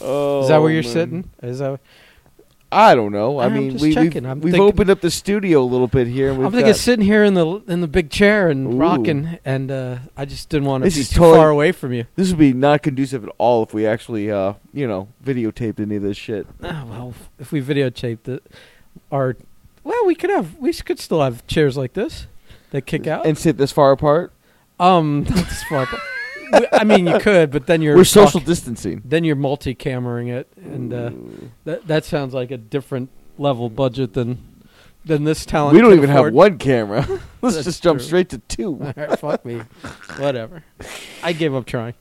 oh, Is that where you're man. sitting? Is that? I don't know. I I'm mean, we, we've. I'm we've opened up the studio a little bit here. I'm thinking sitting here in the in the big chair and Ooh. rocking, and uh, I just didn't want to This be is too totally- far away from you. this would be not conducive at all if we actually, uh, you know, videotaped any of this shit. Ah, well, if we videotaped it, our well, we could have we could still have chairs like this that kick out. and sit this far apart. um, not this far. apart. I mean, you could, but then you're We're social talk- distancing. then you're multi-cameraing it, and uh, that that sounds like a different level budget than than this talent. we don't even afford. have one camera. Let's That's just jump true. straight to two. All right, fuck me, whatever. I gave up trying.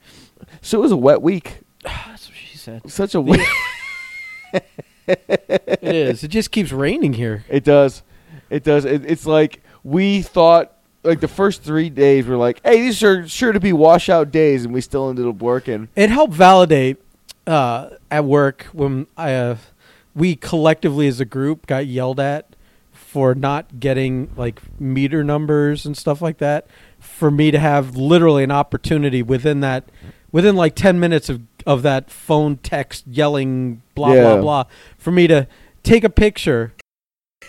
So it was a wet week. That's what she said. Such a wet. It is. It just keeps raining here. It does. It does. It, it's like we thought. Like the first three days, were like, "Hey, these are sure to be washout days," and we still ended up working. It helped validate uh, at work when I, uh, we collectively as a group got yelled at for not getting like meter numbers and stuff like that. For me to have literally an opportunity within that, within like ten minutes of of that phone text yelling blah Yeah. blah blah, for me to take a picture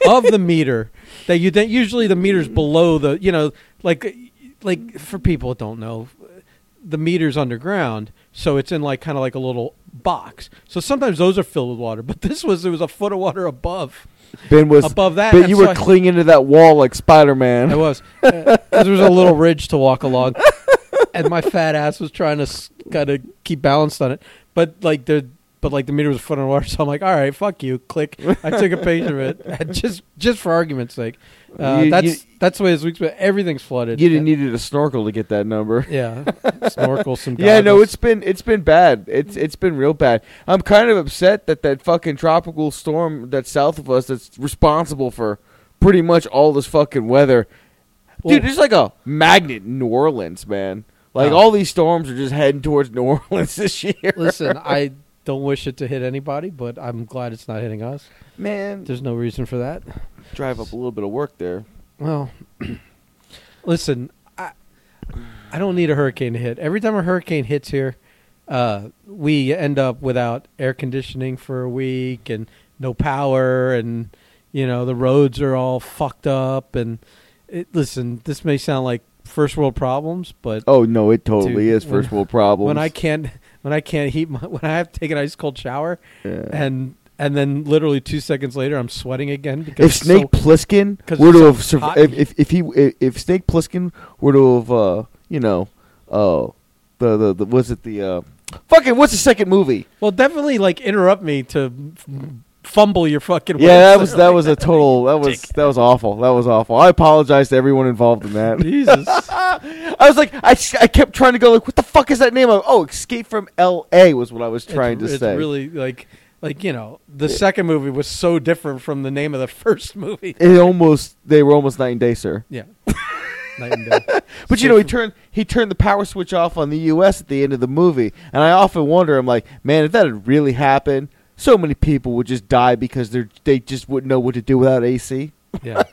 of the meter that you then usually the meter's below the you know like like for people that don't know the meter's underground so it's in like kind of like a little box so sometimes those are filled with water but this was it was a foot of water above Ben was, above that but you so were I- clinging to that wall like Spider Man. I was. Uh, there was a little ridge to walk along, and my fat ass was trying to kind of keep balanced on it. But like the but like the meter was a foot underwater, so I'm like, all right, fuck you. Click. I took a picture of it, just just for argument's sake. Uh, You- that's you- that's the way this week's. But everything's flooded. You didn't needed a snorkel to get that number. Yeah, snorkel some. Yeah, no, goggles. it's been it's been bad. It's it's been real bad. I'm kind of upset that that fucking tropical storm that's south of us that's responsible for pretty much all this fucking weather. Well- Dude, there's like a magnet in New Orleans, man. Like Oh. all these storms are just heading towards New Orleans this year. Listen, I don't wish it to hit anybody, but I'm glad it's not hitting us. man, There's no reason for that. drive up a little bit of work there. Well, listen, I, I don't need a hurricane to hit. Every time a hurricane hits here, uh, we end up without air conditioning for a week and no power, and you know the roads are all fucked up. And it, listen, this may sound like first world problems, but Oh no, it totally Dude, is first when- world problems. when I can't when I can't heat my, when I have to take an ice cold shower Yeah. and and then literally two seconds later I'm sweating again because if Snake so- Plissken were to so have surv- if, if if he if, if Snake Plissken were to have uh you know uh the the, the was it the uh fucking what's the second movie? Well, definitely like interrupt me to fumble your fucking. Yeah, that was that was a total that was that was awful. That was awful. I apologize to everyone involved in that. Jesus. I was like I, I kept trying to go like what the fuck is that name? of? Oh, Escape from L.A. was what I was trying it's, to it's say. really like like you know the second movie was so different from the name of the first movie. it almost they were almost night and day, sir. Yeah. Night and day. But you know, he turned he turned the power switch off on the U.S. at the end of the movie, and I often wonder, I'm like, man, if that had really happened, so many people would just die because they they just wouldn't know what to do without AC. Yeah.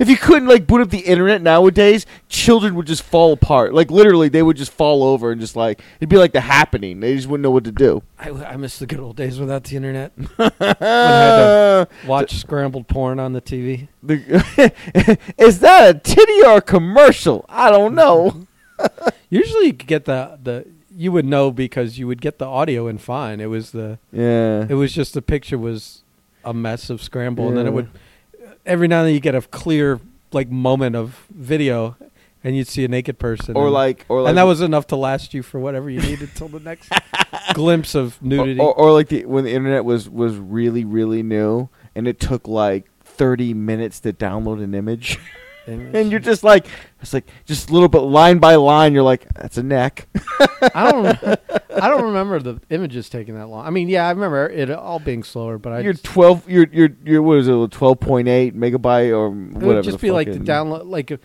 If you couldn't like boot up the internet nowadays, children would just fall apart. Like literally, they would just fall over and just like it'd be like the happening. They just wouldn't know what to do. I, I miss the good old days without the internet. Uh, Watch scrambled porn on the TV. the- is that a titty or a commercial? I don't know. Usually you could get the the you would know because you would get the audio in fine. It was the Yeah. it was just the picture was a mess of scramble and then it would every now and then you get a clear like moment of video and you'd see a naked person Or and, like, or like, and that was enough to last you for whatever you needed till the next glimpse of nudity Or, or, or like the when the internet was was really really new and it took like 30 minutes to download an image and you're just like it's like just a little bit line by line you're like that's a neck I don't I don't remember the images taking that long. I mean, yeah, I remember it all being slower, but I you're just, 12 you're you're you're what is it 12.8 megabyte or it whatever would just be like the download like uh,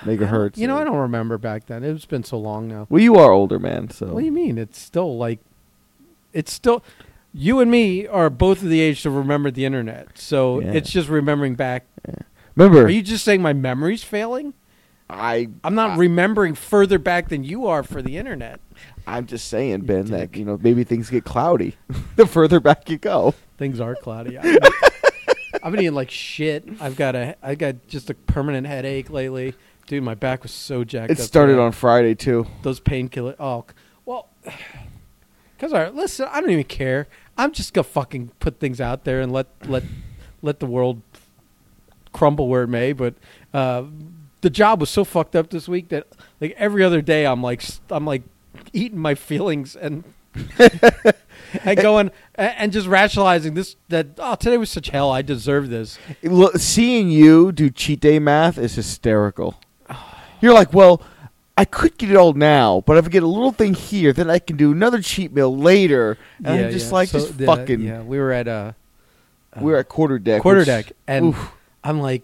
megahertz You know, I don't remember back then. It's been so long now. well you are older man so What do you mean? It's still like, it's still. You and me are both of the age to remember the internet, so Yeah. it's just remembering back. Remember Are you just saying my memory's failing? I I'm not I, remembering further back than you are for the internet. I'm just saying, Ben, that you know maybe things get cloudy the further back you go. Things are cloudy. I've been, I've been eating like shit. I've got a I got just a permanent headache lately. Dude, my back was so jacked It started on Friday too. those painkiller. Oh, well, because all right, listen, I don't even care. I'm just gonna fucking put things out there and let let let the world crumble where it may. But uh, the job was so fucked up this week that like every other day, I'm like I'm like eating my feelings and. and going and just rationalizing this that oh today was such hell I deserve this Look, seeing you do cheat day math is hysterical. You're like, well, I could get it all now, but if I get a little thing here, then I can do another cheat meal later. And I'm just like, So, just yeah, fucking. yeah we were at uh, uh We're at quarter deck. quarter deck, and oof. I'm like,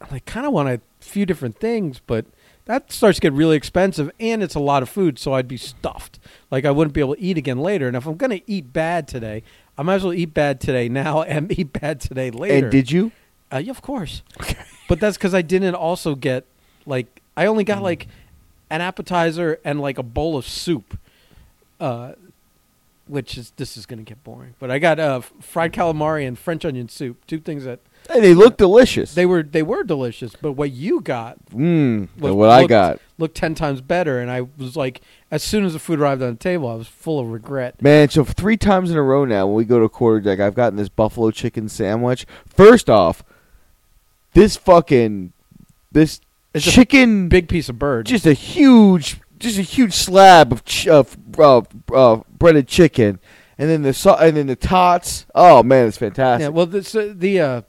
I'm like, kind of want a few different things, but that starts to get really expensive, and it's a lot of food, so I'd be stuffed. Like I wouldn't be able to eat again later. And if I'm gonna eat bad today, I might as well eat bad today now and eat bad today later. And did you? Uh, yeah, of course. but that's because I didn't also get like I only Mm. got like an appetizer and like a bowl of soup. Uh, which is this is gonna get boring. But I got uh, fried calamari and French onion soup. Two things that Hey, they look delicious. they were they were delicious. But what you got Mmm. was- What I looked- got. looked ten times better, and I was like, as soon as the food arrived on the table, I was full of regret. Man, so three times in a row now when we go to quarter deck, I've gotten this buffalo chicken sandwich. First off, this fucking this It's a chicken Big piece of bird. just a huge, just a huge slab of ch- of uh, uh, breaded chicken, and then the so- and then the tots. Oh man, it's fantastic. Yeah, well, this, uh, the uh,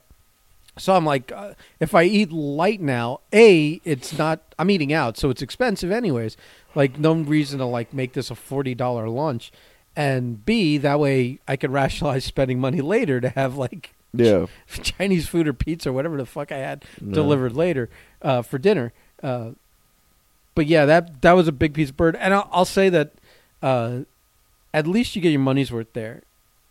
so I'm like, uh, if I eat light now, a it's not. I'm eating out, so it's expensive anyways. Like, no reason to like make this a forty dollar lunch, and b that way I could rationalize spending money later to have like yeah, Chinese food or pizza or whatever the fuck I had Yeah. delivered later uh, for dinner. Uh, but yeah, that that was a big piece of bird, and I'll, I'll say that uh, at least you get your money's worth there.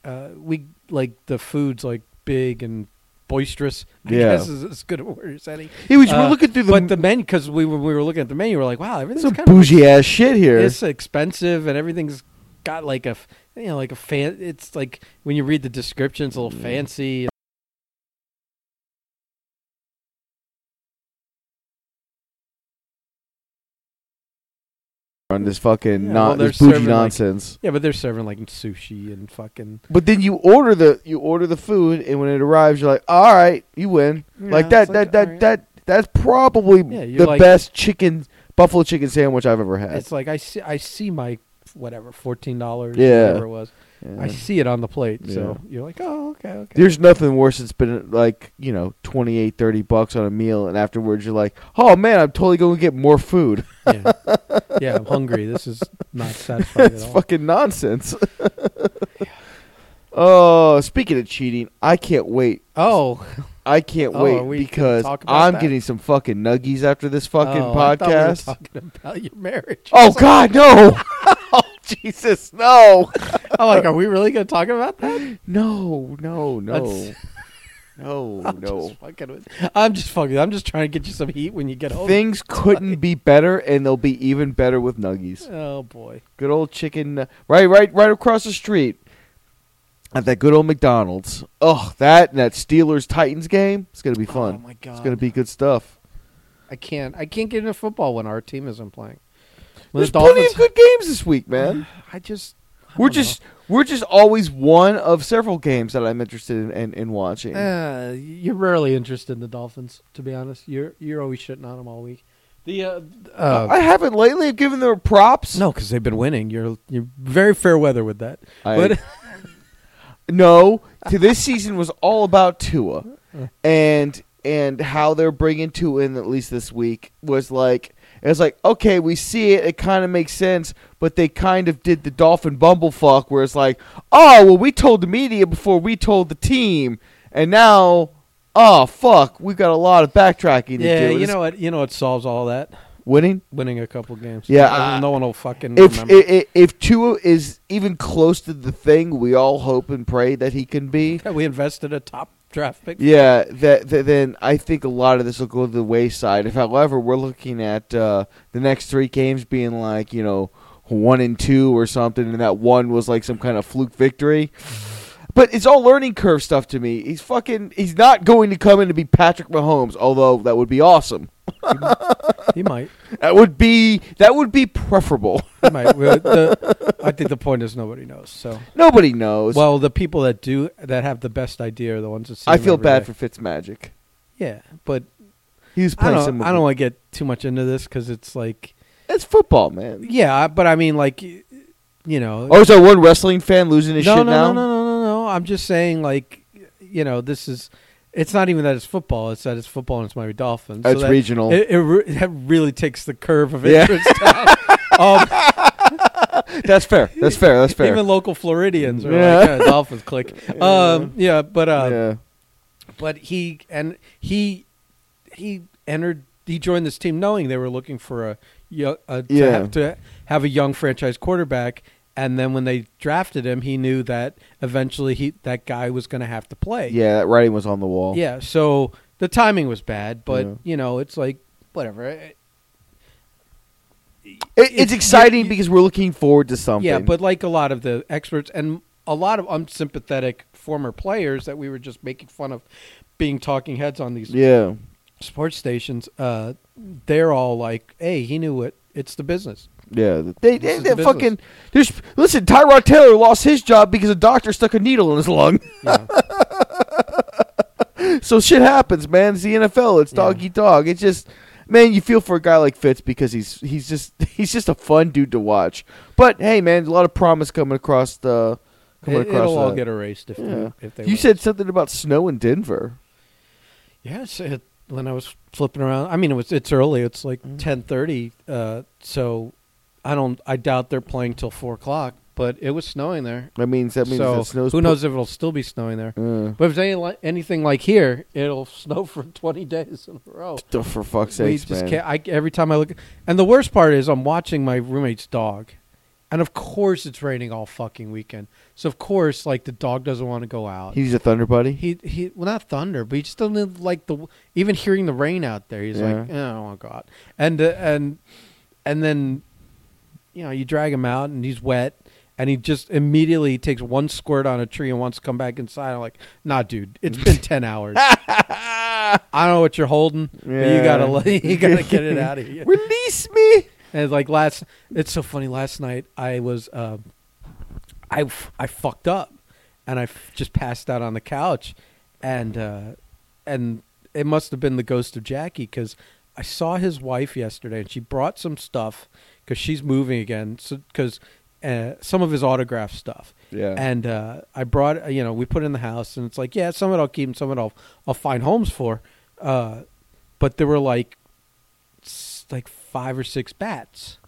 Uh, we like the food's like big and boisterous. I Yeah. guess is as good a word as any. It was. we're Uh, looking through the, but the menu because we when we were looking at the menu, we were like, wow, everything's kind of bougie ass shit here. it's expensive and everything's got like a you know like a fan. It's like when you read the description, it's a little fancy. On this fucking Yeah, non- well, this bougie serving, like- nonsense. Yeah, but they're serving like sushi and fucking But then you order the you order the food, and when it arrives, you're like, "All right, you win." Yeah, like that, that, like, that, alright. that, that's probably Yeah, the like- best chicken buffalo chicken sandwich I've ever had. It's like I see, I see my whatever fourteen dollars, Yeah. whatever it was. Yeah. I see it on the plate, so you're like, oh, okay, okay. There's nothing worse than spending like you know 28, 30 bucks on a meal, and afterwards you're like, "Oh man, I'm totally going to get more food." yeah. yeah, I'm hungry. This is not satisfying It's at all. fucking nonsense. oh, speaking of cheating, I can't wait. Oh, I can't Oh, wait because I'm that? getting some fucking nuggies after this fucking oh, I we podcast. talking about your marriage. oh God, no! oh Jesus, no! I'm like, are we really going to talk about that? No, no, no, That's- no, I'm no. just fucking with. I'm just fucking. I'm just trying to get you some heat when you get home. Things couldn't be better, and they'll be even better with nuggies. Oh boy. Good old chicken, uh, right, right, right across the street at that good old McDonald's. Oh, that and that Steelers Titans game. It's gonna be fun. Oh my god. it's gonna be good stuff. I can't. I can't get into football when our team isn't playing. When There's the plenty of good games this week, man. I just. I we're don't know. just we're just always one of several games that I'm interested in, in, in watching. Uh, you're rarely interested in the Dolphins, to be honest. You're you're always shitting on them all week. The uh, uh I haven't lately. Given them props. no, because they've been winning. You're you're very fair weather with that. I- but No, to this season was all about Tua, and and how they're bringing Tua in at least this week was like it was like okay, we see it, it kind of makes sense, but they kind of did the Dolphin bumblefuck where it's like, oh well, we told the media before we told the team, and now, oh fuck, we've got a lot of backtracking to do. yeah, you know what? You know what solves all that? winning. Winning a couple games. Yeah, no, I- no one will fucking If, remember. if if Tua is even close to the thing we all hope and pray that he can be, Yeah, we invested a top Yeah, that, that then I think a lot of this will go to the wayside. If, however, we're looking at uh, the next three games being like you know one and two or something, and that one was like some kind of fluke victory. But it's all learning curve stuff to me. He's fucking. He's not going to come in to be Patrick Mahomes, although that would be awesome. He might. That would be that would be preferable. He might. Well, the- I think the point is nobody knows. So, Nobody knows. well, the people that do that have the best idea are the ones that see. I him feel every bad day. for Fitzmagic. Yeah, but He was I playing don't. some. I don't want to get too much into this because it's like, It's football, man. yeah, but I mean, like, y- you know, Oh, is there one wrestling fan losing his no, shit no, now? no, no, no, no, no. I'm just saying, like, you know, this is. It's not even that it's football. It's that it's football and it's Miami Dolphins. So It's that- regional. It, it, re- that really takes the curve of Yeah. interest down. um, That's fair. That's fair. That's fair. Even local Floridians are Yeah. like, "Yeah, Dolphins click. Um, yeah, but uh, yeah. but he and he he entered. He joined this team knowing they were looking for a, a to, Yeah. have, to have a young franchise quarterback. And then when they drafted him, he knew that eventually he that guy was going to have to play. Yeah, that writing was on the wall. Yeah. So the timing was bad, but Yeah. you know, it's like whatever. It- It, it's, exciting because we're looking forward to something. Yeah, but like a lot of the experts and a lot of unsympathetic former players that we were just making fun of being talking heads on these yeah, sports stations, uh, they're all like, "Hey, he knew it. It's the business." Yeah. They, they, they the fucking. There's listen. Tyrod Taylor lost his job because a doctor stuck a needle in his lung. Yeah. so shit happens, man. It's the NFL. It's Yeah. dog eat dog. It's just. Man, you feel for a guy like Fitz because he's he's just he's just a fun dude to watch. But hey, man, a lot of promise coming across the coming it, across. will all get erased if Yeah. they, if they. You win. said something about snow in Denver. yes. It, when I was flipping around, I mean, it was it's early. It's like Mm. ten thirty. Uh, so I don't. I doubt they're playing till four o'clock. But it was snowing there. That means that means so that snow's who knows if it'll still be snowing there. Uh, But if it's any, li- anything like here, it'll snow for 20 days in a row. oh, for fuck's We sake, just man. can't. I, every time I look, and the worst part is I'm watching my roommate's dog, and of course it's raining all fucking weekend. So of course, like the dog doesn't want to go out. He's a Thunder buddy. he he, well not thunder, but he just doesn't like the even hearing the rain out there. He's like, Yeah. eh, I don't want to go out, and uh, and and then, you know, you drag him out and he's wet. And he just immediately takes one squirt on a tree and wants to come back inside. I'm like, nah, dude, it's been ten hours. I don't know what you're holding, but you gotta you gotta get it out of here. Release me. And like last, it's so funny. Last night I was, uh, I I fucked up, and I f- just passed out on the couch, and uh, and it must have been the ghost of Jackie because I saw his wife yesterday, and she brought some stuff because she's moving again, so because. Uh, some of his autograph stuff, Yeah. and uh, I brought, you know, we put it in the house, and it's like, yeah, some of it I'll keep, and some of it I'll, I'll find homes for. Uh, but there were like, like five or six bats,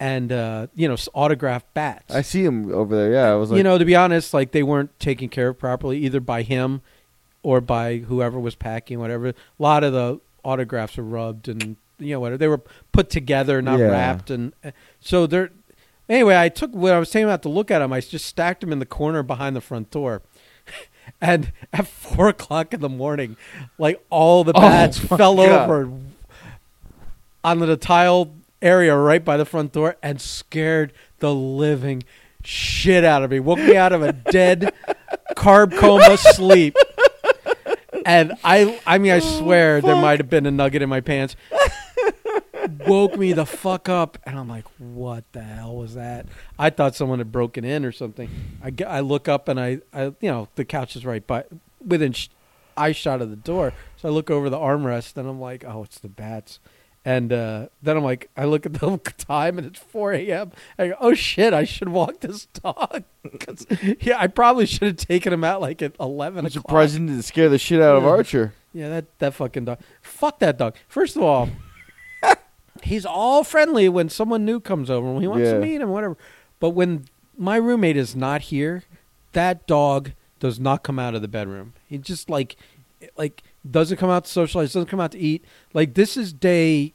and uh, you know, autographed bats. I see him over there. Yeah, I was like, you know, to be honest, like they weren't taken care of properly either by him or by whoever was packing, whatever. A lot of the autographs were rubbed and you know whatever they were put together, not Yeah. wrapped, and uh, so they're. Anyway, I took what I was saying about to look at them. I just stacked them in the corner behind the front door. And at four o'clock in the morning, like all the Oh, bats my fell God. over onto the tile area right by the front door and scared the living shit out of me. Woke me out of a dead carb coma sleep. And I I mean I swear there might have been a nugget in my pants. Woke me the fuck up and I'm like, what the hell was that? I thought someone had broken in or something. I, I look up and I, I you know the couch is right by within sh- eye shot of the door. So I look over the armrest and I'm like, oh, it's the bats. And uh, then I'm like, I look at the time and it's 4 a.m. I go, oh shit, I should walk this dog. 'Cause, yeah, I probably should have taken him out like at 11 I'm o'clock. surprised he didn't scare the shit out of Archer. Yeah, that that fucking dog. Fuck that dog. First of all, he's all friendly when someone new comes over when he wants Yeah. to meet him, whatever. But when my roommate is not here, that dog does not come out of the bedroom. He just like like doesn't come out to socialize, doesn't come out to eat. Like this is day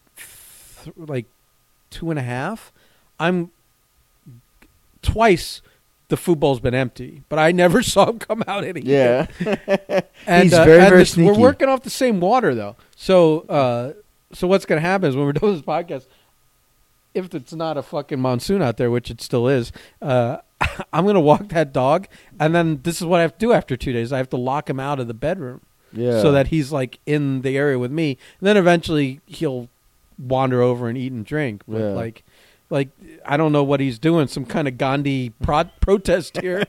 th- like two and a half. I'm twice the food bowl's been empty, but I never saw him come out any. Yeah. and, He's uh, very, and very this- We're working off the same water though, so uh, so what's going to happen is when we're doing this podcast, if it's not a fucking monsoon out there, which it still is, uh, I'm going to walk that dog, and then this is what I have to do after two days. I have to lock him out of the bedroom yeah. so that he's like in the area with me. And then eventually he'll wander over and eat and drink. But Yeah. like, like I don't know what he's doing. Some kind of Gandhi pro- protest here,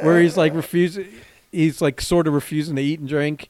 where he's like refusing. He's like sort of refusing to eat and drink.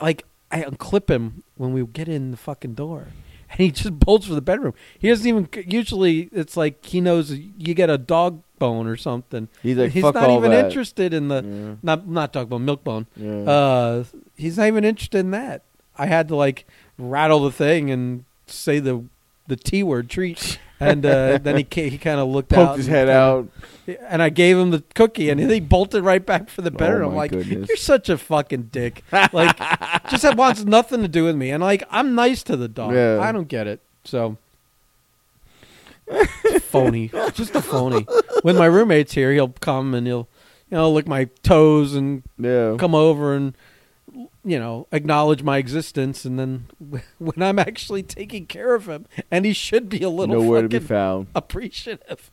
Like I unclip him when we get in the fucking door. And he just bolts for the bedroom. He doesn't even. Usually, it's like he knows you get a dog bone or something. He's like, he's "Fuck not even that." interested in the Yeah. not not dog bone, milk bone. Yeah. Uh, he's not even interested in that. I had to like rattle the thing and say the the t word treat, and uh, then he he kind of looked Poked out, his head out. And I gave him the cookie, and he bolted right back for the bedroom. Oh, I'm like, goodness. you're such a fucking dick. Like, just that wants nothing to do with me, and like I'm nice to the dog. Yeah. I don't get it. So. phony, just a phony. When my roommate's here, he'll come and he'll, you know, lick my toes and Yeah. come over and you know acknowledge my existence and then when i'm actually taking care of him and he should be a little Nowhere to be found. appreciative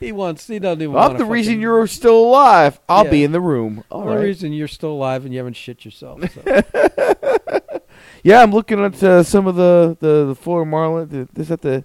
he wants he doesn't even want. I'm the reason you're still alive. I'll be in the room. the All only right. reason you're still alive and you haven't shit yourself so. Yeah, I'm looking at uh, some of the the, the Florida Marlin. The, this at the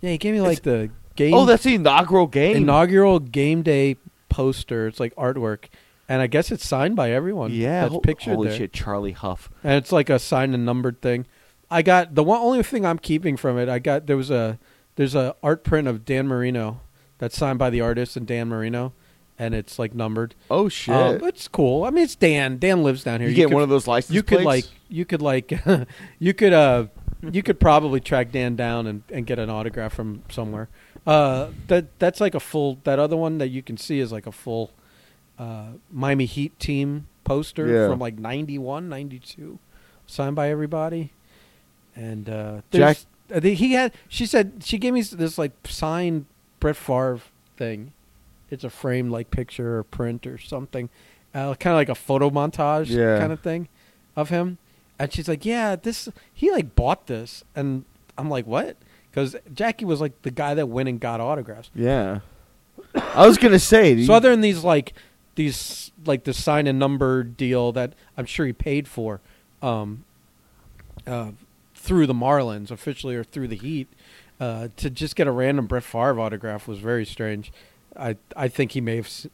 yeah he gave me like the game oh, that's the inaugural game. inaugural game day poster it's like artwork and i guess it's signed by everyone yeah, that's hol- pictured holy there. shit, Charlie Hough. and it's like a signed and numbered thing. I got the one only thing I'm keeping from it. I got there was a there's a art print of Dan Marino that's signed by the artist and Dan Marino, and it's like numbered. Oh shit! Um, it's cool. I mean, it's Dan. Dan lives down here. you, get could, one of those license You could plates? like you could like you could uh you could probably track Dan down and, and get an autograph from somewhere. Uh, that that's like a full. That other one that you can see is like a full uh, Miami Heat team poster Yeah. from like 91, 92, signed by everybody. And uh, Jack- there's- I think he had. She said she gave me this like signed Brett Favre thing. It's a framed like picture or print or something, uh, kind of like a photo montage Yeah. kind of thing of him. And she's like, "Yeah, this he like bought this," and I'm like, "What?" Because Jackie was like the guy that went and got autographs. Yeah. I was gonna say. So you- other than these like these like the sign and number deal that I'm sure he paid for um, uh, through the Marlins officially or through the Heat, uh, to just get a random Brett Favre autograph was very strange. I I think he may have s-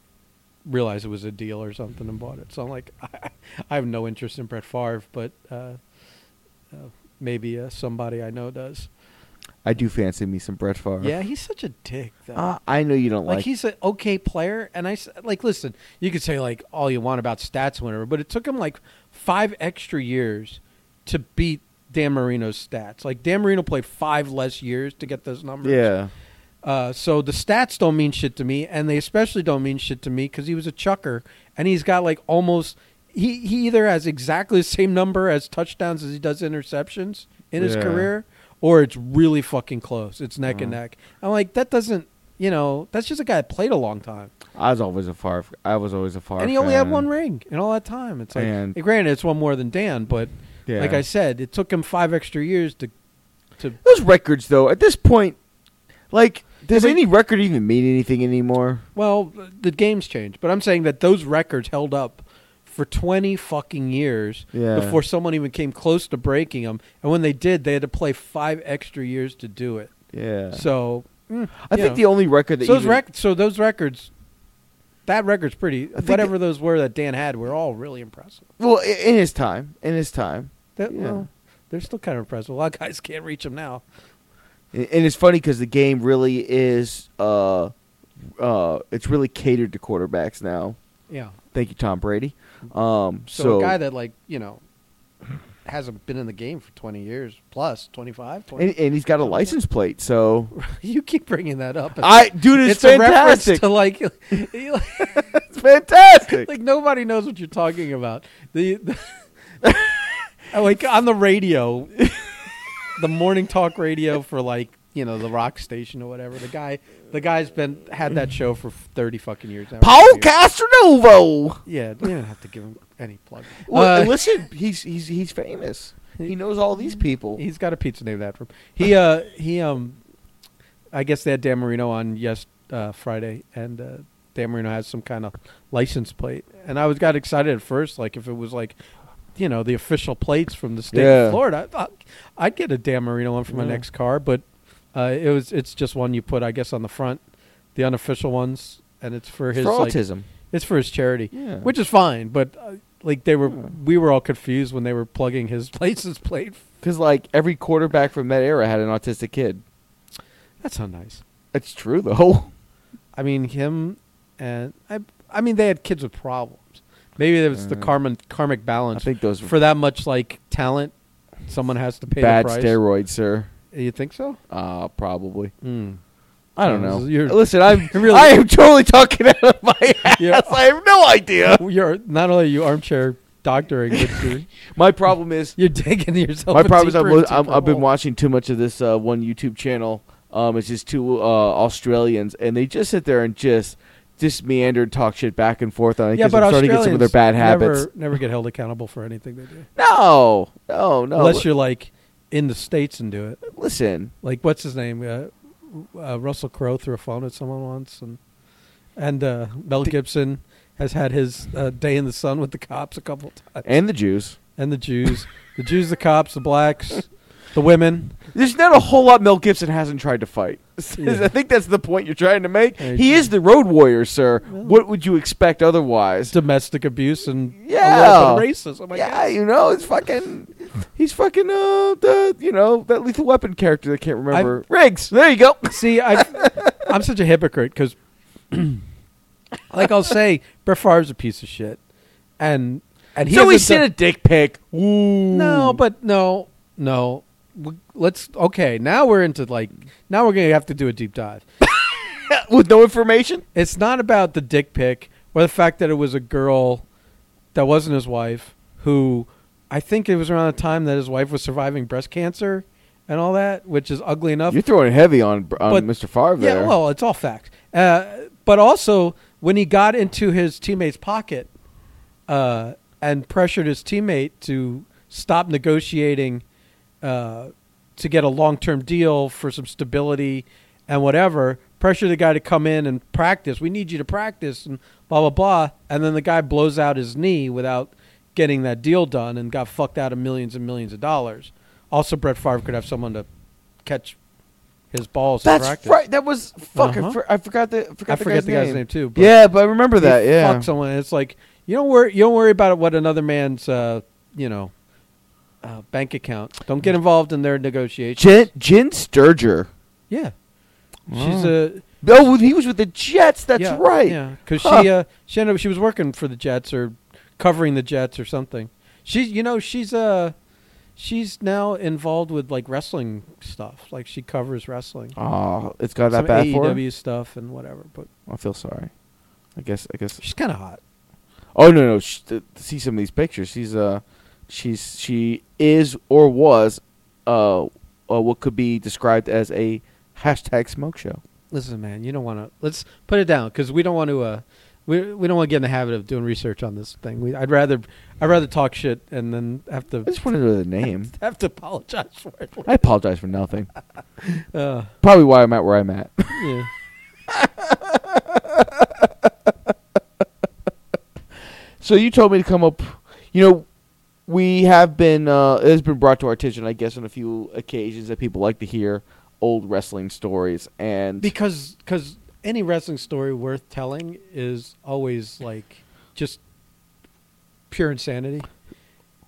realized it was a deal or something and bought it. So I'm like, I, I have no interest in Brett Favre, but uh, uh, maybe uh, somebody I know does. I do fancy me some Brett Favre. Yeah, he's such a dick. Though. Uh, I know you don't like, like. he's an okay player and i like listen you could say like all you want about stats whatever but it took him like five extra years to beat dan marino's stats like dan marino played five less years to get those numbers yeah. uh, so the stats don't mean shit to me and they especially don't mean shit to me because he was a chucker and he's got like almost he, he either has exactly the same number as touchdowns as he does interceptions in his Yeah. career or it's really fucking close it's neck and Uh-huh. neck i'm like that doesn't you know that's just a guy that played a long time I was always a far. I was always a far. and he only had one ring in all that time it's like And- granted it's one more than dan but Yeah. like i said it took him five extra years to to Those records, though, at this point, like, does any record even mean anything anymore? Well, the game's changed, but I'm saying that those records held up for 20 fucking years Yeah. before someone even came close to breaking them. And when they did, they had to play five extra years to do it. Yeah. So, mm, I think know. the only record that so those even, rec- so those records, that record's pretty. think Whatever those were that Dan had, were all really impressive. well, in his time, in his time, That, Yeah. well, they're still kind of impressive. A lot of guys can't reach them now. and and it's funny because the game really is, uh, uh, it's really catered to quarterbacks now. Yeah. Thank you, Tom Brady. Um, So, so, a guy that like you know hasn't been in the game for 20 years plus 25 20. and, and he's got a license plate, so you keep bringing that up I, dude, it's, it's fantastic. to like it's fantastic. like nobody knows what you're talking about the, the like on the radio the morning talk radio for like you know the rock station or whatever the guy The guy's been had that show for thirty fucking years now. Paul Castronovo. Yeah, we don't have to give him any plug. Well, Uh, listen, he's he's he's famous. He knows all these people. He's got a pizza named after him. He uh he um, I guess they had Dan Marino on yes uh, Friday, and uh, Dan Marino has some kind of license plate, and I was got excited at first, like if it was like, you know, the official plates from the state Yeah. of Florida, I, I'd get a Dan Marino one for my Yeah. next car, but uh, it was it's just one you put, I guess, on the front, the unofficial ones, and it's for his for like, autism. it's for his charity, Yeah. which is fine, but. Uh, like they were, we were all confused when they were plugging his license plate. Because like every quarterback from that era had an autistic kid. That's not nice. It's true though. I mean, him and I. I mean, they had kids with problems. Maybe it was the Uh, karma, karmic I balance. think those For that much like talent, someone has to pay bad the price. steroids, sir. You think so? Uh, probably. Mm. I don't know. you're- Listen, I'm really- I am totally talking out of my ass. Yeah. I have no idea. You're not only are you armchair doctoring, but you're, My problem is you're digging yourself. my problem is I'm, deeper and I'm, deeper I've been hole. watching too much of this uh, one YouTube channel. Um, it's just two uh, Australians, and they just sit there and just just meandered, talk shit back and forth on it. Yeah, but I'm starting to get some of their bad habits. Never, never get held accountable for anything they do, No, no, no. unless you're like in the states and do it. listen. like what's his name? Uh, uh, Russell Crowe threw a phone at someone once, and and uh, Mel Gibson has had his uh, day in the sun with the cops a couple times, And the Jews. and the Jews, the Jews, the cops, the blacks, the women. There's not a whole lot Mel Gibson hasn't tried to fight. Yeah. I think that's the point you're trying to make. He is the road warrior, sir. Well- what would you expect otherwise? domestic abuse and Yeah. a little bit of racism. I yeah, guess. you know, it's fucking. He's fucking uh the you know that lethal weapon character. I can't remember. Riggs. There you go. See, I, I'm such a hypocrite because, like I'll say, Brett Favre's a piece of shit, and and he so he sent a dick pic. Ooh. No, but no, no. Let's okay. Now we're into like now we're gonna have to do a deep dive. with no information. It's not about the dick pic or the fact that it was a girl that wasn't his wife who I think it was around the time that his wife was surviving breast cancer and all that, which is ugly enough. You're throwing heavy on on But- Mr. Favre there. Yeah, well, it's all fact. Uh, but also, when he got into his teammate's pocket uh, and pressured his teammate to stop negotiating uh, to get a long-term deal for some stability and whatever, pressure the guy to come in and practice. We need you to practice and blah blah blah. And then the guy blows out his knee without getting that deal done and got fucked out of millions and millions of dollars. Also, Brett Favre could have someone to catch his balls That's right. That was fuck. I Uh-huh. for- I forgot the. I forgot, I the, forget guy's the guy's name. name, too. But Yeah, but I remember that. Yeah. fucked someone. It's like you don't worry. You don't worry about what another man's, uh, you know, uh, bank account. Don't get involved in their negotiations. Jen, Jen Sterger. yeah, she's a Oh, he was with the Jets. That's yeah, right. Yeah, because Huh. she uh, she ended up, she was working for the Jets or covering the Jets or something. She's you know she's uh she's now involved with like wrestling stuff. Like she covers wrestling, Oh, it's got that some bad for her. AEW stuff and whatever. But I feel sorry. I guess. I guess. she's kind of hot. Oh no no! Sh- to see some of these pictures, she's uh, she's she is or was, uh, uh what could be described as a hashtag smoke show. Listen, man, you don't want to. Let's put it down because we don't want to. Uh, we we don't want to get in the habit of doing research on this thing. We, I'd rather I'd rather talk shit and then have to I just wanted to know the name. have to apologize for it. I apologize for nothing. Uh, Probably why I'm at where I'm at. yeah. So you told me to come up. You know, we have been. Uh, it has been brought to our attention, I guess, on a few occasions that people like to hear old wrestling stories, and Because cause any wrestling story worth telling is always like just pure insanity,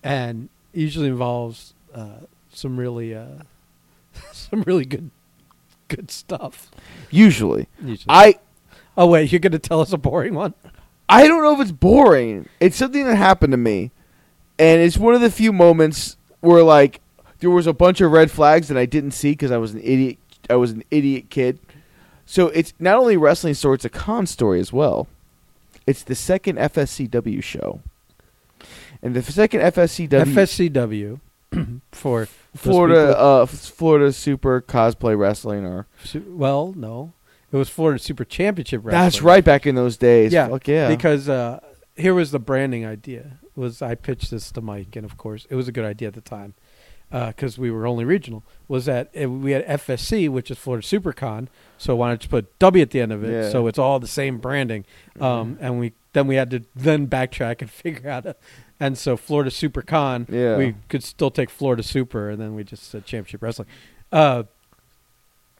and usually involves uh, some really uh, some really good good stuff. usually, Usually. I oh wait, you're gonna tell us a boring one? I don't know if it's boring. It's something that happened to me, and it's one of the few moments where like there was a bunch of red flags that I didn't see because I was an idiot. I was an idiot kid. So it's not only a wrestling story; it's a con story as well. It's the second FSCW show, and the second FSCW FSCW for Florida uh, Florida Super Cosplay Wrestling or Well, no, It was Florida Super Championship Wrestling. That's right. Back in those days. Yeah, Fuck yeah. Because uh, here was the branding idea. Was I pitched this to Mike, and of course it was a good idea at the time because we were only regional. Was that uh, we had FSC, which is Florida SuperCon, so why don't just put W at the end of it, Yeah. so it's all the same branding. Um, and we then we had to then backtrack and figure out. A, and so Florida SuperCon, Yeah. we could still take Florida Super, and then we just said Championship Wrestling. Uh,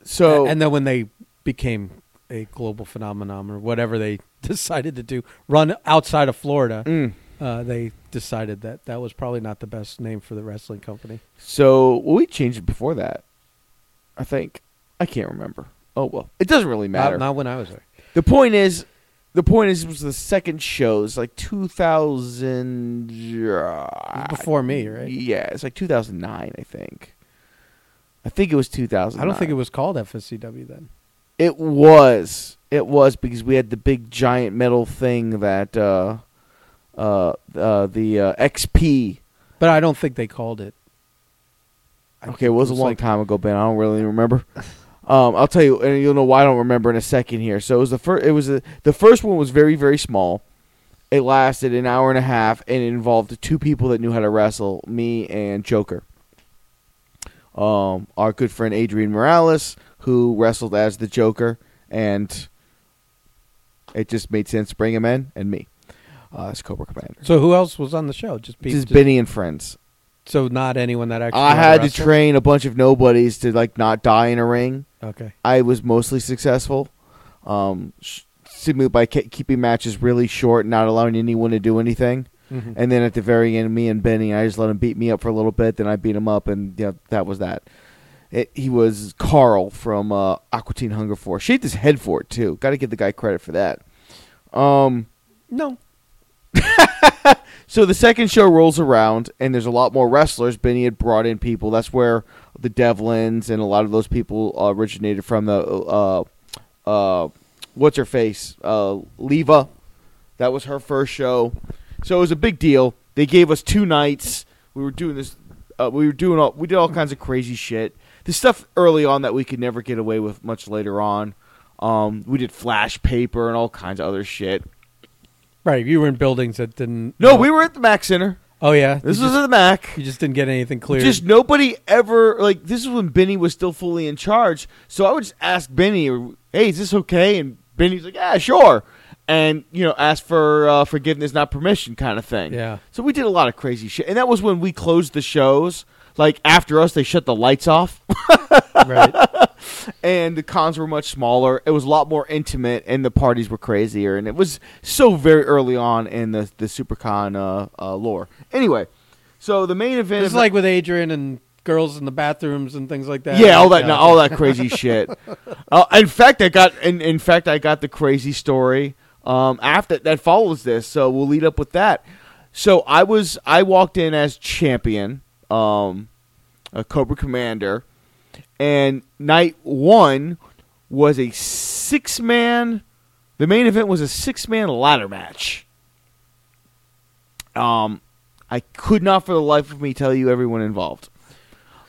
so and then when they became a global phenomenon or whatever they decided to do, run outside of Florida, Mm. Uh, they decided that that was probably not the best name for the wrestling company. So well, we changed it before that. I think I can't remember. Oh well, it doesn't really matter. Not, not when I was there. The point is, the point is, it was the second show. It's like 2000. uh, Before me, right? Yeah, it's like 2009, I think. I think it was 2000. I don't think it was called FSCW then. It was. It was because we had the big giant metal thing that uh, uh, uh, the uh, XP. But I don't think they called it. I Okay, think it was a long like- time ago, Ben. I don't really remember. Um, I'll tell you, and you'll know why I don't remember in a second here. So it was the first. It was a, the first one was very very small. It lasted an hour and a half, and it involved two people that knew how to wrestle, me and Joker. Um, our good friend Adrian Morales, who wrestled as the Joker, and it just made sense to bring him in, and me uh, as Cobra Commander. So who else was on the show? Just, be, Just just- Benny and friends. So not anyone that actually. I had to train a bunch of nobodies to like not die in a ring. Okay. I was mostly successful, um, sh- simply by ke- keeping matches really short and not allowing anyone to do anything. Mhm. And then at the very end, me and Benny, I just let him beat me up for a little bit. Then I beat him up, and yeah, that was that. It, he was Carl from uh, Aqua Teen Hunger Force. Shaved his head for it too. Got to give the guy credit for that. Um, no. so the second show rolls around, and there's a lot more wrestlers. Benny had brought in people. That's where the Devlins and a lot of those people uh, originated from. The uh, uh, what's her face, uh, Leva. That was her first show, so it was a big deal. They gave us two nights. We were doing this. Uh, we were doing all. We did all kinds of crazy shit. The stuff early on that we could never get away with much later on. Um, we did flash paper and all kinds of other shit. Right. You were in buildings that didn't. No, we were at the Mac Center. Oh yeah. This you was just, at the Mac. You just didn't get anything clear. Just nobody ever like this is when Benny was still fully in charge. So I would just ask Benny, "Hey, is this okay?" And Benny's like, "Yeah, sure." And you know, ask for uh, forgiveness, not permission, kind of thing. Yeah. So we did a lot of crazy shit, and that was when we closed the shows. Like after us, they shut the lights off, right. and the cons were much smaller. It was a lot more intimate, and the parties were crazier. And it was so very early on in the the SuperCon uh, uh, lore. Anyway, so the main event It's of- like with Adrian and girls in the bathrooms and things like that. Yeah, all that, no, all that crazy shit. Uh, in fact, I got, in, in fact, I got the crazy story um, after that follows this. So we'll lead up with that. So I was, I walked in as champion, um, a Cobra Commander, and night one was a six man. The main event was a six man ladder match. Um, I could not for the life of me tell you everyone involved.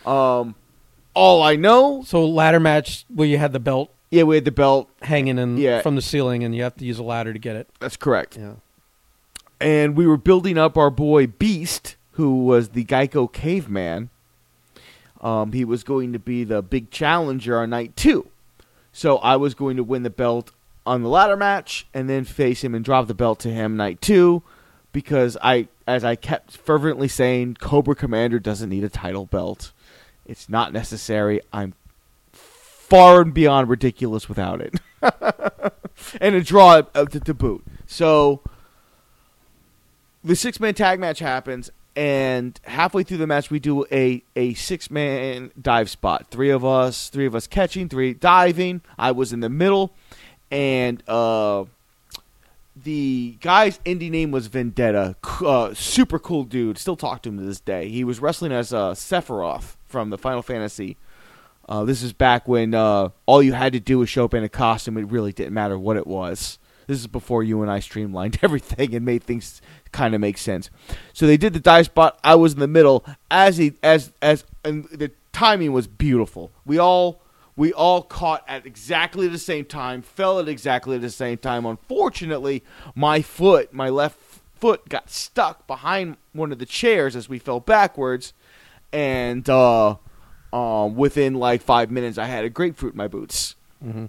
Um, all I know, So ladder match where you had the belt yeah, we had the belt. hanging in Yeah. from the ceiling and you have to use a ladder to get it. That's correct. Yeah. And we were building up our boy Beast, who was the Geico caveman. Um, he was going to be the big challenger on night two. So I was going to win the belt on the ladder match and then face him and drop the belt to him night two because I as I kept fervently saying, Cobra Commander doesn't need a title belt. It's not necessary. I'm far and beyond ridiculous without it. and a draw uh, to, to boot. So the six man tag match happens, and halfway through the match, we do a, a six man dive spot. Three of us, three of us catching, three diving. I was in the middle, and uh, the guy's indie name was Vendetta. Uh, super cool dude. Still talk to him to this day. He was wrestling as uh, Sephiroth from the Final Fantasy. Uh, this is back when uh, all you had to do was show up in a costume. It really didn't matter what it was. This is before you and I streamlined everything and made things kind of makes sense. So they did the dive spot. I was in the middle as he as as and the timing was beautiful. We all We all caught at exactly the same time, fell at exactly the same time. Unfortunately, my foot, my left foot, got stuck behind one of the chairs as we fell backwards, and uh, uh, within like five minutes, I had a grapefruit in my boots. Mm-hmm.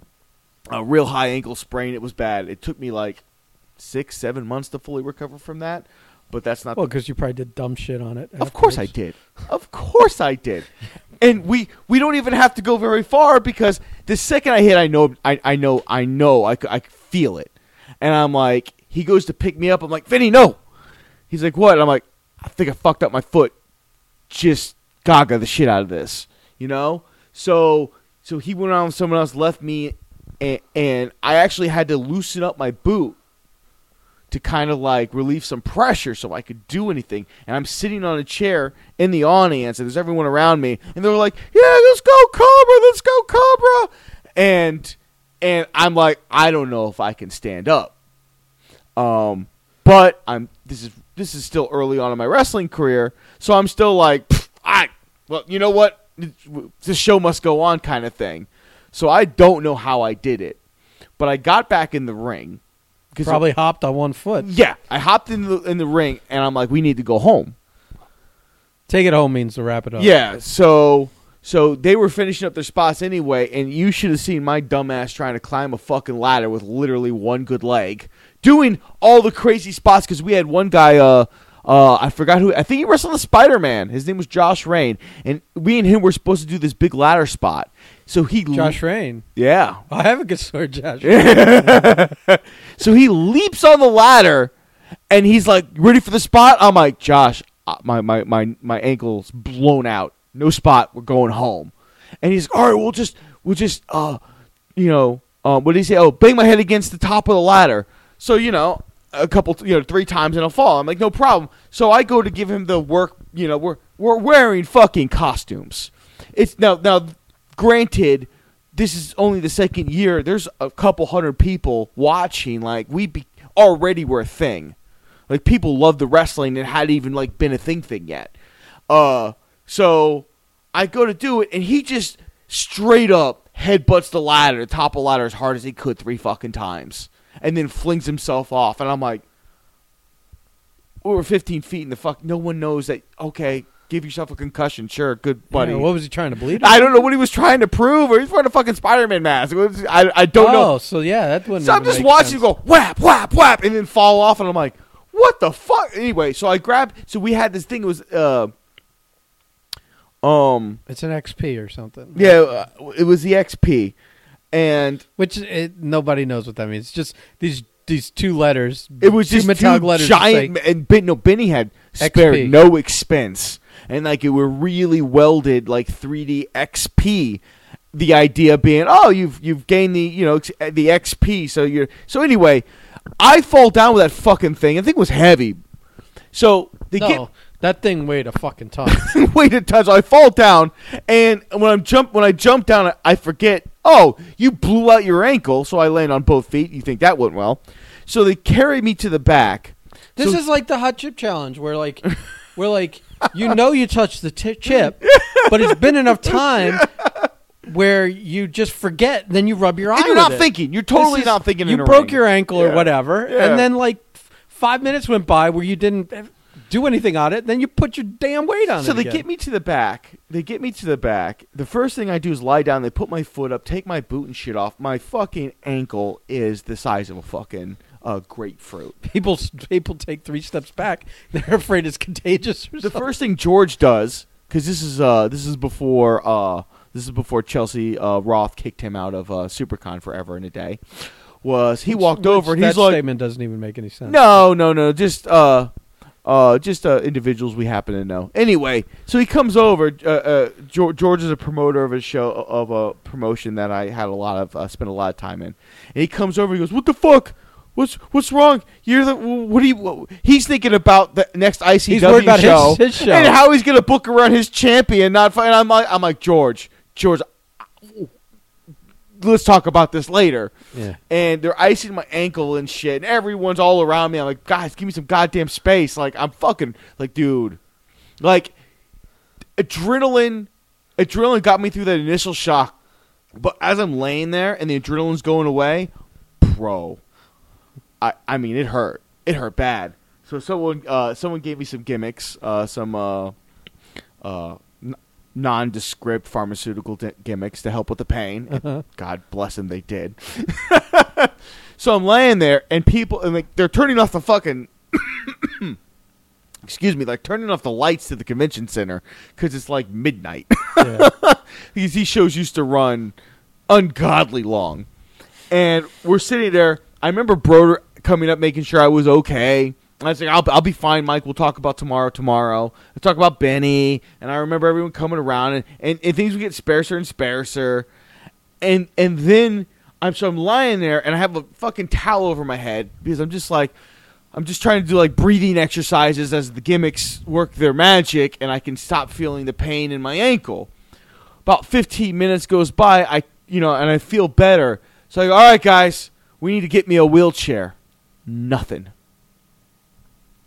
A real high ankle sprain. It was bad. It took me like six, seven months to fully recover from that. But that's not Well, because you probably did dumb shit on it. of course I did. Of course I did. And we we don't even have to go very far because the second I hit, I know I, I know I know I, I feel it, and I'm like, he goes to pick me up. I'm like, Vinny, no. He's like, what? I'm like, I think I fucked up my foot. Just gaga the shit out of this, you know. So so he went on. Someone else left me, and, and I actually had to loosen up my boot to kind of like relieve some pressure so I could do anything. And I'm sitting on a chair in the audience, and there's everyone around me, and they're like, "Yeah, let's go Cobra, let's go Cobra," and and I'm like, I don't know if I can stand up. Um, but I'm this is this is still early on in my wrestling career, so I'm still like, I well, you know what, the show must go on, kind of thing. So I don't know how I did it, but I got back in the ring. Probably hopped on one foot. yeah, I hopped in the in the ring and I'm like, we need to go home. Take it home means to wrap it up. Yeah, so so they were finishing up their spots anyway, and you should have seen my dumbass trying to climb a fucking ladder with literally one good leg, doing all the crazy spots because we had one guy. Uh, uh, I forgot who. I think he wrestled the Spider Man. His name was Josh Rain, and we and him were supposed to do this big ladder spot. So he, Josh Rain. yeah, I have a good story, Josh. So he leaps on the ladder, and he's like, "Ready for the spot?" I'm like, "Josh, uh, my my my my ankle's blown out. No spot. We're going home." And he's, like, "All right, we'll just we'll just uh, you know, um, what did he say? Oh, bang my head against the top of the ladder." So you know, a couple, you know, three times and I'll fall. I'm like, "No problem." So I go to give him the work. You know, we're we're wearing fucking costumes. It's now now, granted this is only the second year. There's a couple hundred people watching. Like we be, already were a thing. Like people love the wrestling and hadn't even like been a thing thing yet. Uh, so I go to do it, and he just straight up headbutts the ladder, the top of the ladder, as hard as he could three fucking times, and then flings himself off. And I'm like, we were 15 feet in the fuck. No one knows that. Okay, give yourself a concussion. Sure, good buddy. Yeah, what was he trying to bleed? I don't know what he was trying to prove, or he's wearing a fucking Spider-Man mask. Was- I, I don't oh, know. so yeah, that wouldn't. So I'm just watching sense. you go whap, whap, whap, and then fall off, and I'm like, what the fuck? Anyway, so I grabbed. So we had this thing. It was uh, um, It's an XP or something. yeah, uh, it was the XP, and Which it, nobody knows what that means. It's just these these two letters. it was just two letters. giant. And Ben, no, Benny had spared XP. no expense, and like it were really welded like 3D XP. The idea being, oh, you've you've gained the you know the XP, so you're so anyway. I fall down with that fucking thing. I think it was heavy. So they no, get that thing weighed a fucking ton. weighed a ton. So I fall down, and when I'm jump when I jump down, I- I forget. Oh, you blew out your ankle, so I land on both feet. You think that went well? So they carry me to the back. this So- is like the hot chip challenge, where like, where like you know you touched the ti chip, but it's been enough time where you just forget. Then you rub your eye. and you're not it. thinking. You're totally is- not thinking. You broke ring. your ankle or Yeah. whatever, Yeah. and then like five minutes went by where you didn't do anything on it. Then you put your damn weight on it. So they again. get me to the back. They get me to the back. The first thing I do is lie down. They put my foot up, take my boot and shit off. My fucking ankle is the size of a fucking uh, grapefruit. people. People take three steps back. They're afraid it's contagious. Or the something. first thing George does, because this is uh, this is before uh, this is before Chelsea uh, Roth kicked him out of uh, SuperCon forever and a day, was he walked Which- over and that he's like, statement doesn't even make any sense. no, no, no, just uh, uh, just uh, individuals we happen to know. Anyway, so he comes over. Uh, uh, George, George is a promoter of a show of a promotion that I had a lot of uh, spent a lot of time in, and he comes over. He goes, "What the fuck?" What's what's wrong? You're the what do you? What, he's thinking about the next ICW He's worried about his- show, his show. and how he's gonna book around his champion. Not and I'm like I'm like George, George. Let's talk about this later Yeah. and they're icing my ankle and shit, and everyone's all around me. I'm like, guys, give me some goddamn space. Like, I'm fucking like, dude, like, adrenaline, adrenaline got me through that initial shock But as I'm laying there and the adrenaline's going away, bro, I I mean it hurt. It hurt bad. So someone uh, someone gave me some gimmicks, uh, some uh, uh, n- nondescript pharmaceutical di- gimmicks to help with the pain. Uh-huh. God bless them, they did. so I'm laying there, and people, and like they're turning off the fucking. excuse me, like turning off the lights to the convention center because it's like midnight. Yeah. these shows used to run ungodly long. And we're sitting there. I remember Broder coming up, making sure I was okay. I was like, I'll, I'll be fine, Mike. We'll talk about tomorrow. Tomorrow, we'll talk about Benny. And I remember everyone coming around, and, and, and things would get sparser and sparser. And and then I'm so I'm lying there, and I have a fucking towel over my head because I'm just like, I'm just trying to do like breathing exercises as the gimmicks work their magic, and I can stop feeling the pain in my ankle about 15 minutes goes by i you know and i feel better so i go all right guys we need to get me a wheelchair nothing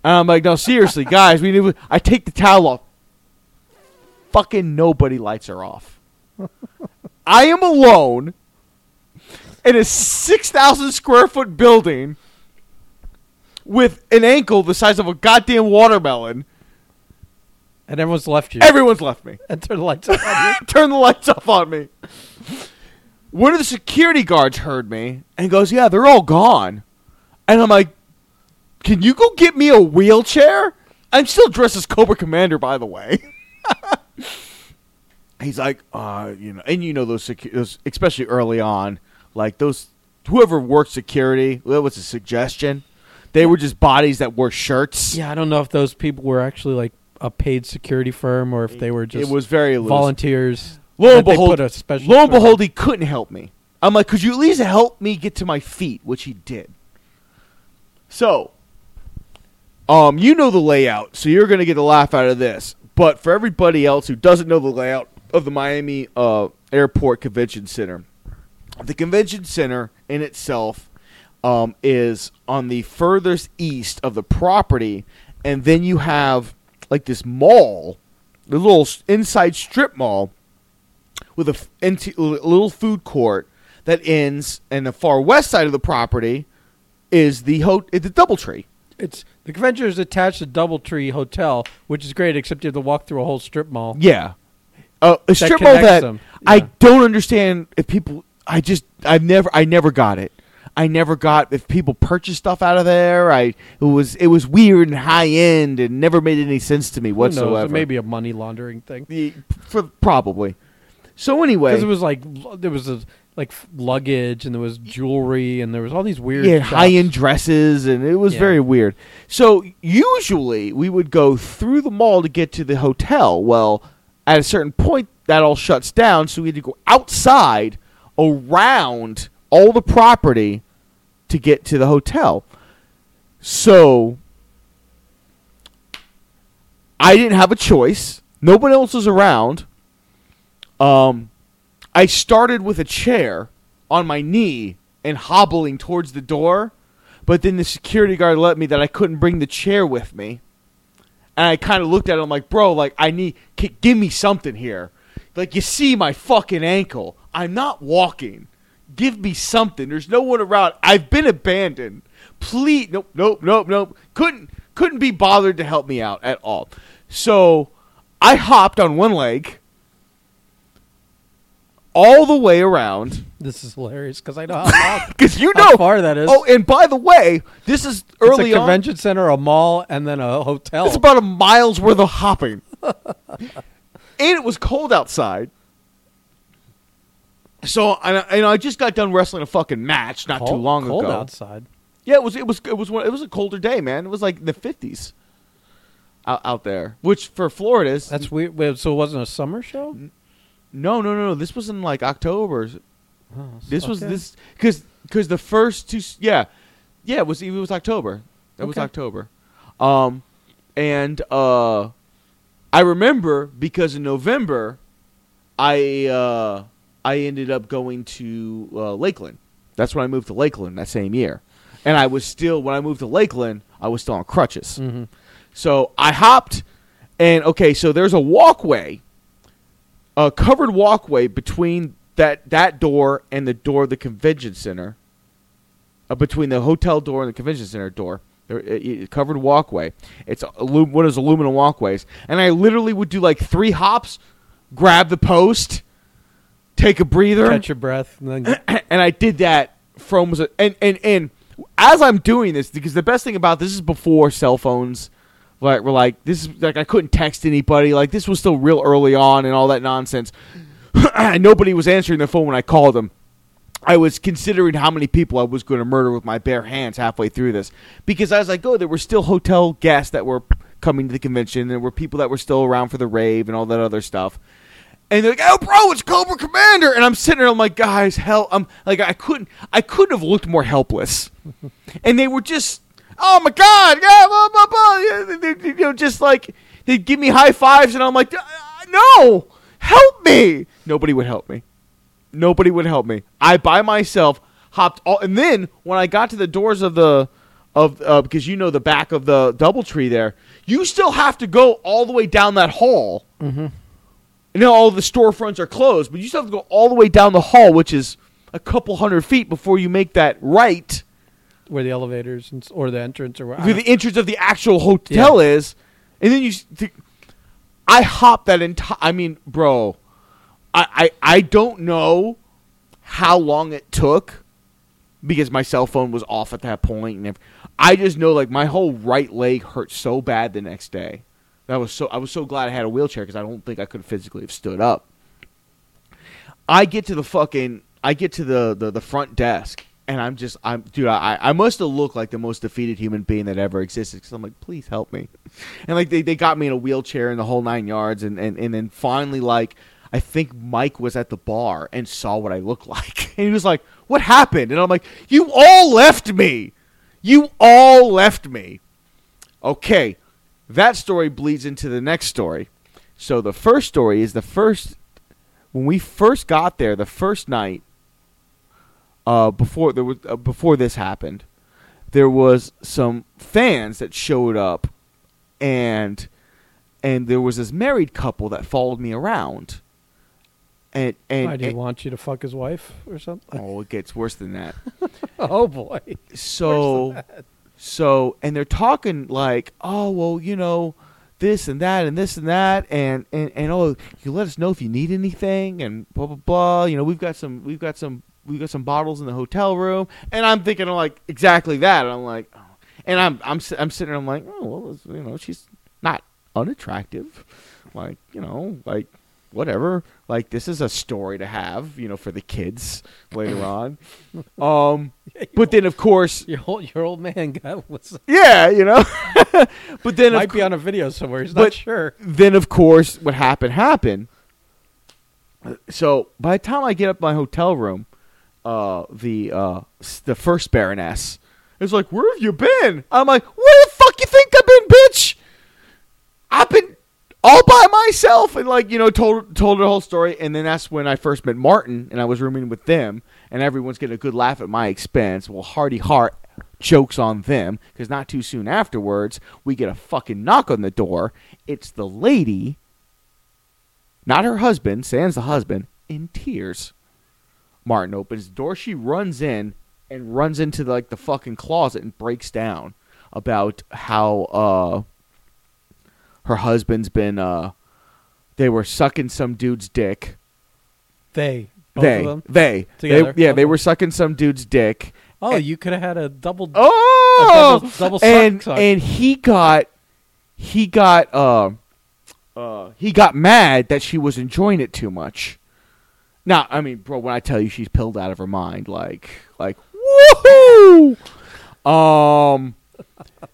and i'm like no seriously guys we need i take the towel off fucking nobody lights are off i am alone in a 6000 square foot building with an ankle the size of a goddamn watermelon and everyone's left you. everyone's left me and turn the lights off on you. turn the lights off on me. One of the security guards heard me and goes, "Yeah, they're all gone." And I'm like, "Can you go get me a wheelchair?" I'm still dressed as Cobra Commander, by the way. He's like, uh, you know, and you know those, secu- those, especially early on, like those whoever worked security. That was a suggestion. They were just bodies that wore shirts. Yeah, I don't know if those people were actually like a paid security firm or if they were just it was very loose. volunteers. Lo and behold, put a special lo and behold, he couldn't help me. I'm like, could you at least help me get to my feet? Which he did. So, um, you know the layout, so you're gonna get a laugh out of this. But for everybody else who doesn't know the layout of the Miami uh, Airport Convention Center, the convention center in itself um, is on the furthest east of the property, and then you have like this mall, the little inside strip mall with a f- into, a little food court that ends, in the far west side of the property is the ho- the DoubleTree. It's the convention is attached to DoubleTree Hotel, which is great, except you have to walk through a whole strip mall. Yeah, uh, a strip mall that them. I Yeah. don't understand if people. I just I've never I never got it. I never got if people purchase stuff out of there. I it was it was weird and high end and never made any sense to me Who knows? whatsoever. It may be a money laundering thing. The- for probably. So anyway, Because it was like l- there was a, like luggage and there was jewelry and there was all these weird yeah, high end dresses, and it was Yeah. very weird. So usually we would go through the mall to get to the hotel. Well, at a certain point, that all shuts down, so we had to go outside around all the property to get to the hotel. So I didn't have a choice. Nobody else was around. Um, I started with a chair on my knee and hobbling towards the door, but then the security guard let me that I couldn't bring the chair with me. And I kind of looked at him like, bro, like I need, k- give me something here. Like you see my fucking ankle. I'm not walking. Give me something. There's no one around. I've been abandoned. Please, nope, nope, nope, nope. Couldn't, couldn't be bothered to help me out at all. So I hopped on one leg all the way around This is hilarious because I know how, long, because you how far that is. Oh, and by the way, this is early it's a on. convention center, a mall, and then a hotel. It's about a mile's worth of hopping. and it was cold outside. So I, and I just got done wrestling a fucking match not too Cold- long cold ago. outside. Yeah, it was it was it was it was a colder day, man. It was like the fifties out, out there, which for Florida is That's weird. So it wasn't a summer show? No no no no. This was in like October. Oh, This was this because because the first two yeah yeah it was it was October that was October, um and uh I remember because in November I uh I ended up going to uh, Lakeland. That's when I moved to Lakeland that same year, and I was still when I moved to Lakeland I was still on crutches. Mhm. So I hopped, and okay, so there's a walkway, a covered walkway between that that door and the door of the convention center, uh, between the hotel door and the convention center door, there, it, it- covered walkway. It's one of those aluminum walkways, and I literally would do like three hops, grab the post, take a breather, Catch your breath. And then and I did that from and and and as I'm doing this because the best thing about this is before cell phones like were like this is like I couldn't text anybody like this was still real early on and all that nonsense. Nobody was answering the phone when I called them. I was considering how many people I was going to murder with my bare hands halfway through this because as I go, there were still hotel guests that were coming to the convention. There were people that were still around for the rave and all that other stuff. And they're like, "Oh, bro, it's Cobra Commander," and I'm sitting there, I'm like, "Guys, hell, I'm like, I couldn't, I couldn't have looked more helpless." and they were just, "Oh my god, yeah, blah, blah, blah. Yeah, they- they- you know, just like they'd give me high fives, and I'm like, "Uh, "No, help me!" Nobody would help me. Nobody would help me. I by myself hopped all, and then when I got to the doors of the of uh, because you know the back of the DoubleTree there, you still have to go all the way down that hall. Mm-hmm. And now all the storefronts are closed, but you still have to go all the way down the hall, which is a couple hundred feet before you make that right where the elevators and, or the entrance or where. where the entrance of the actual hotel is, and then you. th- I hopped that entire. I mean, bro, I, I I don't know how long it took because my cell phone was off at that point, and ev- I just know like my whole right leg hurt so bad the next day. That was so. I was so glad I had a wheelchair because I don't think I could physically have stood up. I get to the fucking I get to the the, the front desk and I'm just I'm dude I I must have looked like the most defeated human being that ever existed because I'm like please help me, and like they, they got me in a wheelchair and the whole nine yards and and and then finally like I think Mike was at the bar and saw what I looked like. And he was like what happened? And I'm like you all left me, you all left me, okay, that story bleeds into the next story. So the first story is the first when we first got there, the first night, uh, before there was uh, before this happened, there was some fans that showed up, and and there was this married couple that followed me around, and and, Why, do he and- want you to fuck his wife or something? oh, it gets worse than that. Oh boy. so so and they're talking like oh well you know this and that and this and that and and, and oh you let us know if you need anything and blah blah blah you know we've got some we've got some we've got some bottles in the hotel room and i'm thinking like exactly that and i'm like oh. and i'm i'm i'm sitting there i'm like oh well you know she's not unattractive like you know like whatever like this is a story to have you know for the kids later on um but then of course Your old, your old man got was yeah, you know. but then, might be cou- on a video somewhere. He's not sure. then of course, what happened happened. So by the time I get up my hotel room, uh, the uh, the first Baroness is like, "Where have you been?" I'm like, "Where the fuck you think I've been, bitch? I've been all by myself." And like, you know, told told her whole story. And then that's when I first met Martin, and I was rooming with them, and everyone's getting a good laugh at my expense. Well, Hardy Hart jokes on them because not too soon afterwards, we get a fucking knock on the door. It's the lady, not her husband, sans the husband, in tears. Martin opens the door. She runs in and runs into like the fucking closet and breaks down about how uh her husband's been uh they were sucking some dude's dick. They. Both they of them. they Together? they yeah they were sucking some dude's dick. Oh, and- you could have had a double. Oh, A double- double suck and suck. and he got he got uh, uh he got mad that she was enjoying it too much. Now, I mean, bro, when I tell you she's pilled out of her mind, like like woohoo. Um,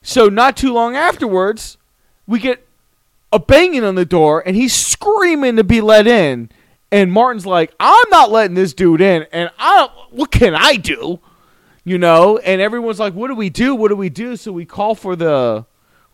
so not too long afterwards, we get a banging on the door, and he's screaming to be let in. And Martin's like, "I'm not letting this dude in, and I what can I do?" you know and everyone's like what do we do what do we do so we call for the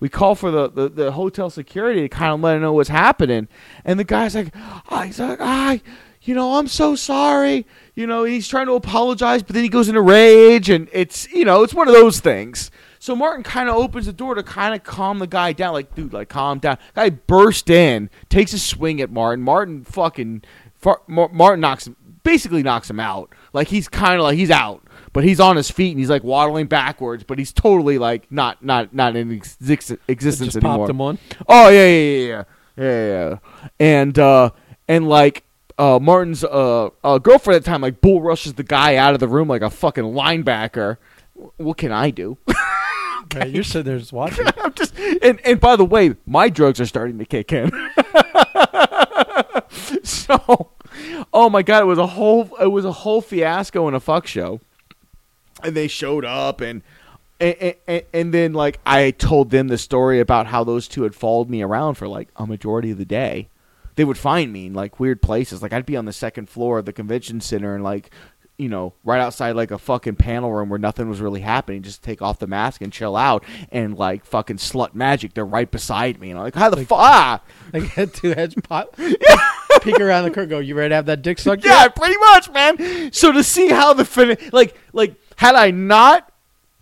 we call for the, the, the hotel security to kind of let him know what's happening and the guy's like oh, he's like i you know i'm so sorry you know he's trying to apologize but then he goes into a rage and it's you know it's one of those things so martin kind of opens the door to kind of calm the guy down like dude like calm down guy burst in takes a swing at martin martin fucking Far, martin knocks him basically knocks him out. Like he's kind of like he's out, but he's on his feet and he's like waddling backwards, but he's totally like not not not in ex- existence anymore. popped him on. Oh yeah, yeah, yeah, yeah, yeah, yeah. And uh, and like uh, Martin's uh, uh, girlfriend at the time like bull rushes the guy out of the room like a fucking linebacker. What can I do? Right, you're sitting there just watching. I'm just and and by the way, my drugs are starting to kick in. so, oh my god, it was a whole it was a whole fiasco and a fuck show. And they showed up and and, and, and then like I told them the story about how those two had followed me around for like a majority of the day. They would find me in like weird places. Like I'd be on the second floor of the convention center and like you know, right outside like a fucking panel room where nothing was really happening. Just take off the mask and chill out. And like fucking slut magic, they're right beside me. And I'm like, how the Like- fuck? Ah! Like two heads pop, peek around the curtain. Go, you ready to have that dick sucked? Yeah, yet?" pretty much, man. So to see how the fin, like, like had I not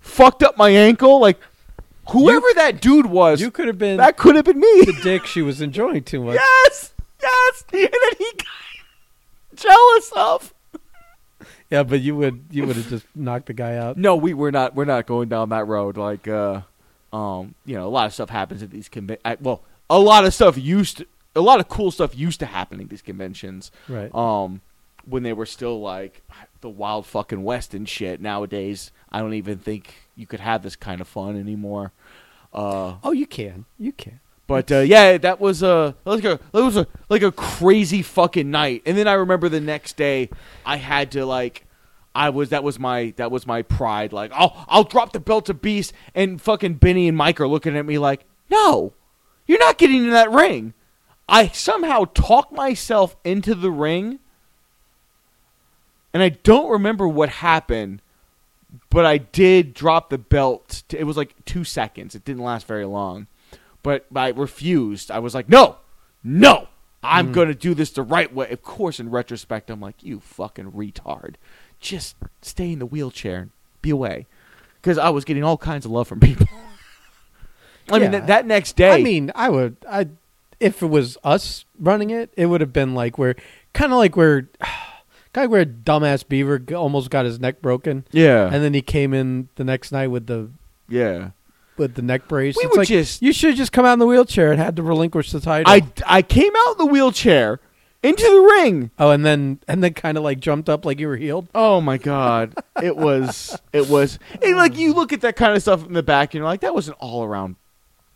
fucked up my ankle, like whoever that dude was, you could have been that could have been me. the dick she was enjoying too much. yes, yes. And then he got jealous of. Yeah, but you would you would have just knocked the guy out. No, we we're not we're not going down that road. Like, uh, um, you know, a lot of stuff happens at these conven. I- Well, a lot of stuff used to, a lot of cool stuff used to happen at these conventions. Right. Um, when they were still like the wild fucking west and shit. Nowadays, I don't even think you could have this kind of fun anymore. Uh, Oh, you can. You can. But uh, yeah, that was a like a that was a like a crazy fucking night. And then I remember the next day, I had to like. I was that was my that was my pride. Like, I'll I'll drop the belt to Beast, and fucking Benny and Mike are looking at me like, no, you're not getting in that ring. I somehow talked myself into the ring, and I don't remember what happened, but I did drop the belt. It was like two seconds. It didn't last very long, but I refused. I was like, no, no, I'm mm. gonna do this the right way. Of course, in retrospect, I'm like, you fucking retard. Just stay in the wheelchair and be away, because I was getting all kinds of love from people. I mean, Yeah. that, that next day. I mean, I would. I if it was us running it, it would have been like where kind of like where kind of where a dumbass Beaver almost got his neck broken, yeah, and then he came in the next night with the yeah. With the neck brace. We it's were like just- you should have just come out in the wheelchair and had to relinquish the title. I, I came out in the wheelchair into the ring. oh, and then and then kind of like jumped up like you were healed. Oh my god, it was it was and like you look at that kind of stuff in the back and you're like that was an all around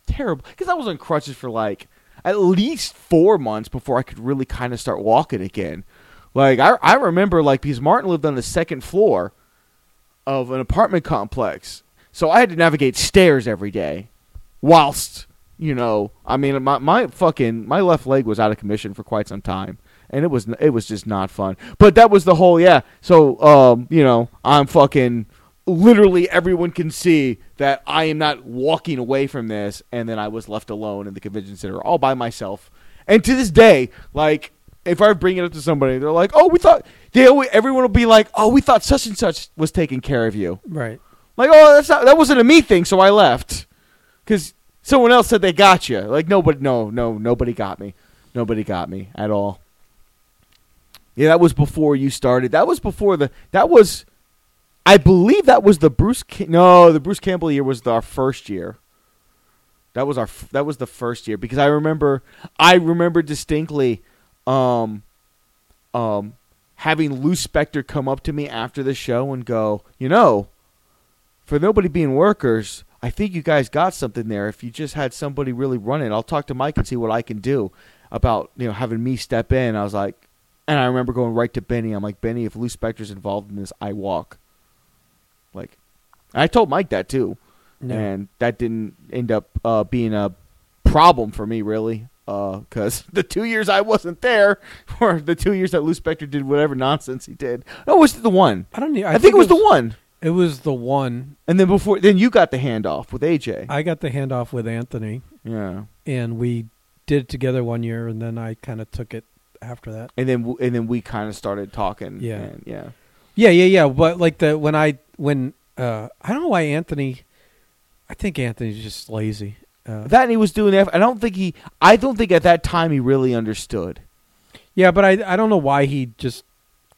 terrible because I was on crutches for like at least four months before I could really kind of start walking again. Like I I remember like because Martin lived on the second floor of an apartment complex, so I had to navigate stairs every day, whilst you know I mean my my fucking my left leg was out of commission for quite some time. And it was it was just not fun, but that was the whole yeah. So um, you know, I'm fucking literally everyone can see that I am not walking away from this, and then I was left alone in the convention center all by myself. And to this day, like if I bring it up to somebody, they're like, "Oh, we thought they always, everyone will be like, "Oh, we thought such and such was taking care of you." Right. Like, "Oh, that's not that wasn't a me thing, so I left." Cuz someone else said they got you. Like nobody no, no, nobody got me. Nobody got me at all. Yeah, that was before you started. That was before the that was I believe that was the Bruce no, the Bruce Campbell year was our first year. That was our that was the first year because I remember I remember distinctly um um having Lou Spector come up to me after the show and go, "You know, for nobody being workers, I think you guys got something there. If you just had somebody really run it, I'll talk to Mike and see what I can do about, you know, having me step in." I was like, and I remember going right to Benny. I'm like, "Benny, if Lou Spector's involved in this, I walk." Like I told Mike that too and that didn't end up uh, being a problem for me really because the two years I wasn't there, or the two years that Lou Spector did whatever nonsense he did. No, it the one. I don't. need- I, think, it was, the one. It was the one. And then before, then you got the handoff with AJ. I got the handoff with Anthony, yeah, and we did it together one year, and then I kind of took it after that. and then and then we kind of started talking. Yeah. and yeah. Yeah, yeah, yeah. But like the when I when uh I don't know why Anthony. I think Anthony's just lazy. Uh, That he was doing that. I don't think he. I don't think at that time he really understood. yeah, but I I don't know why he just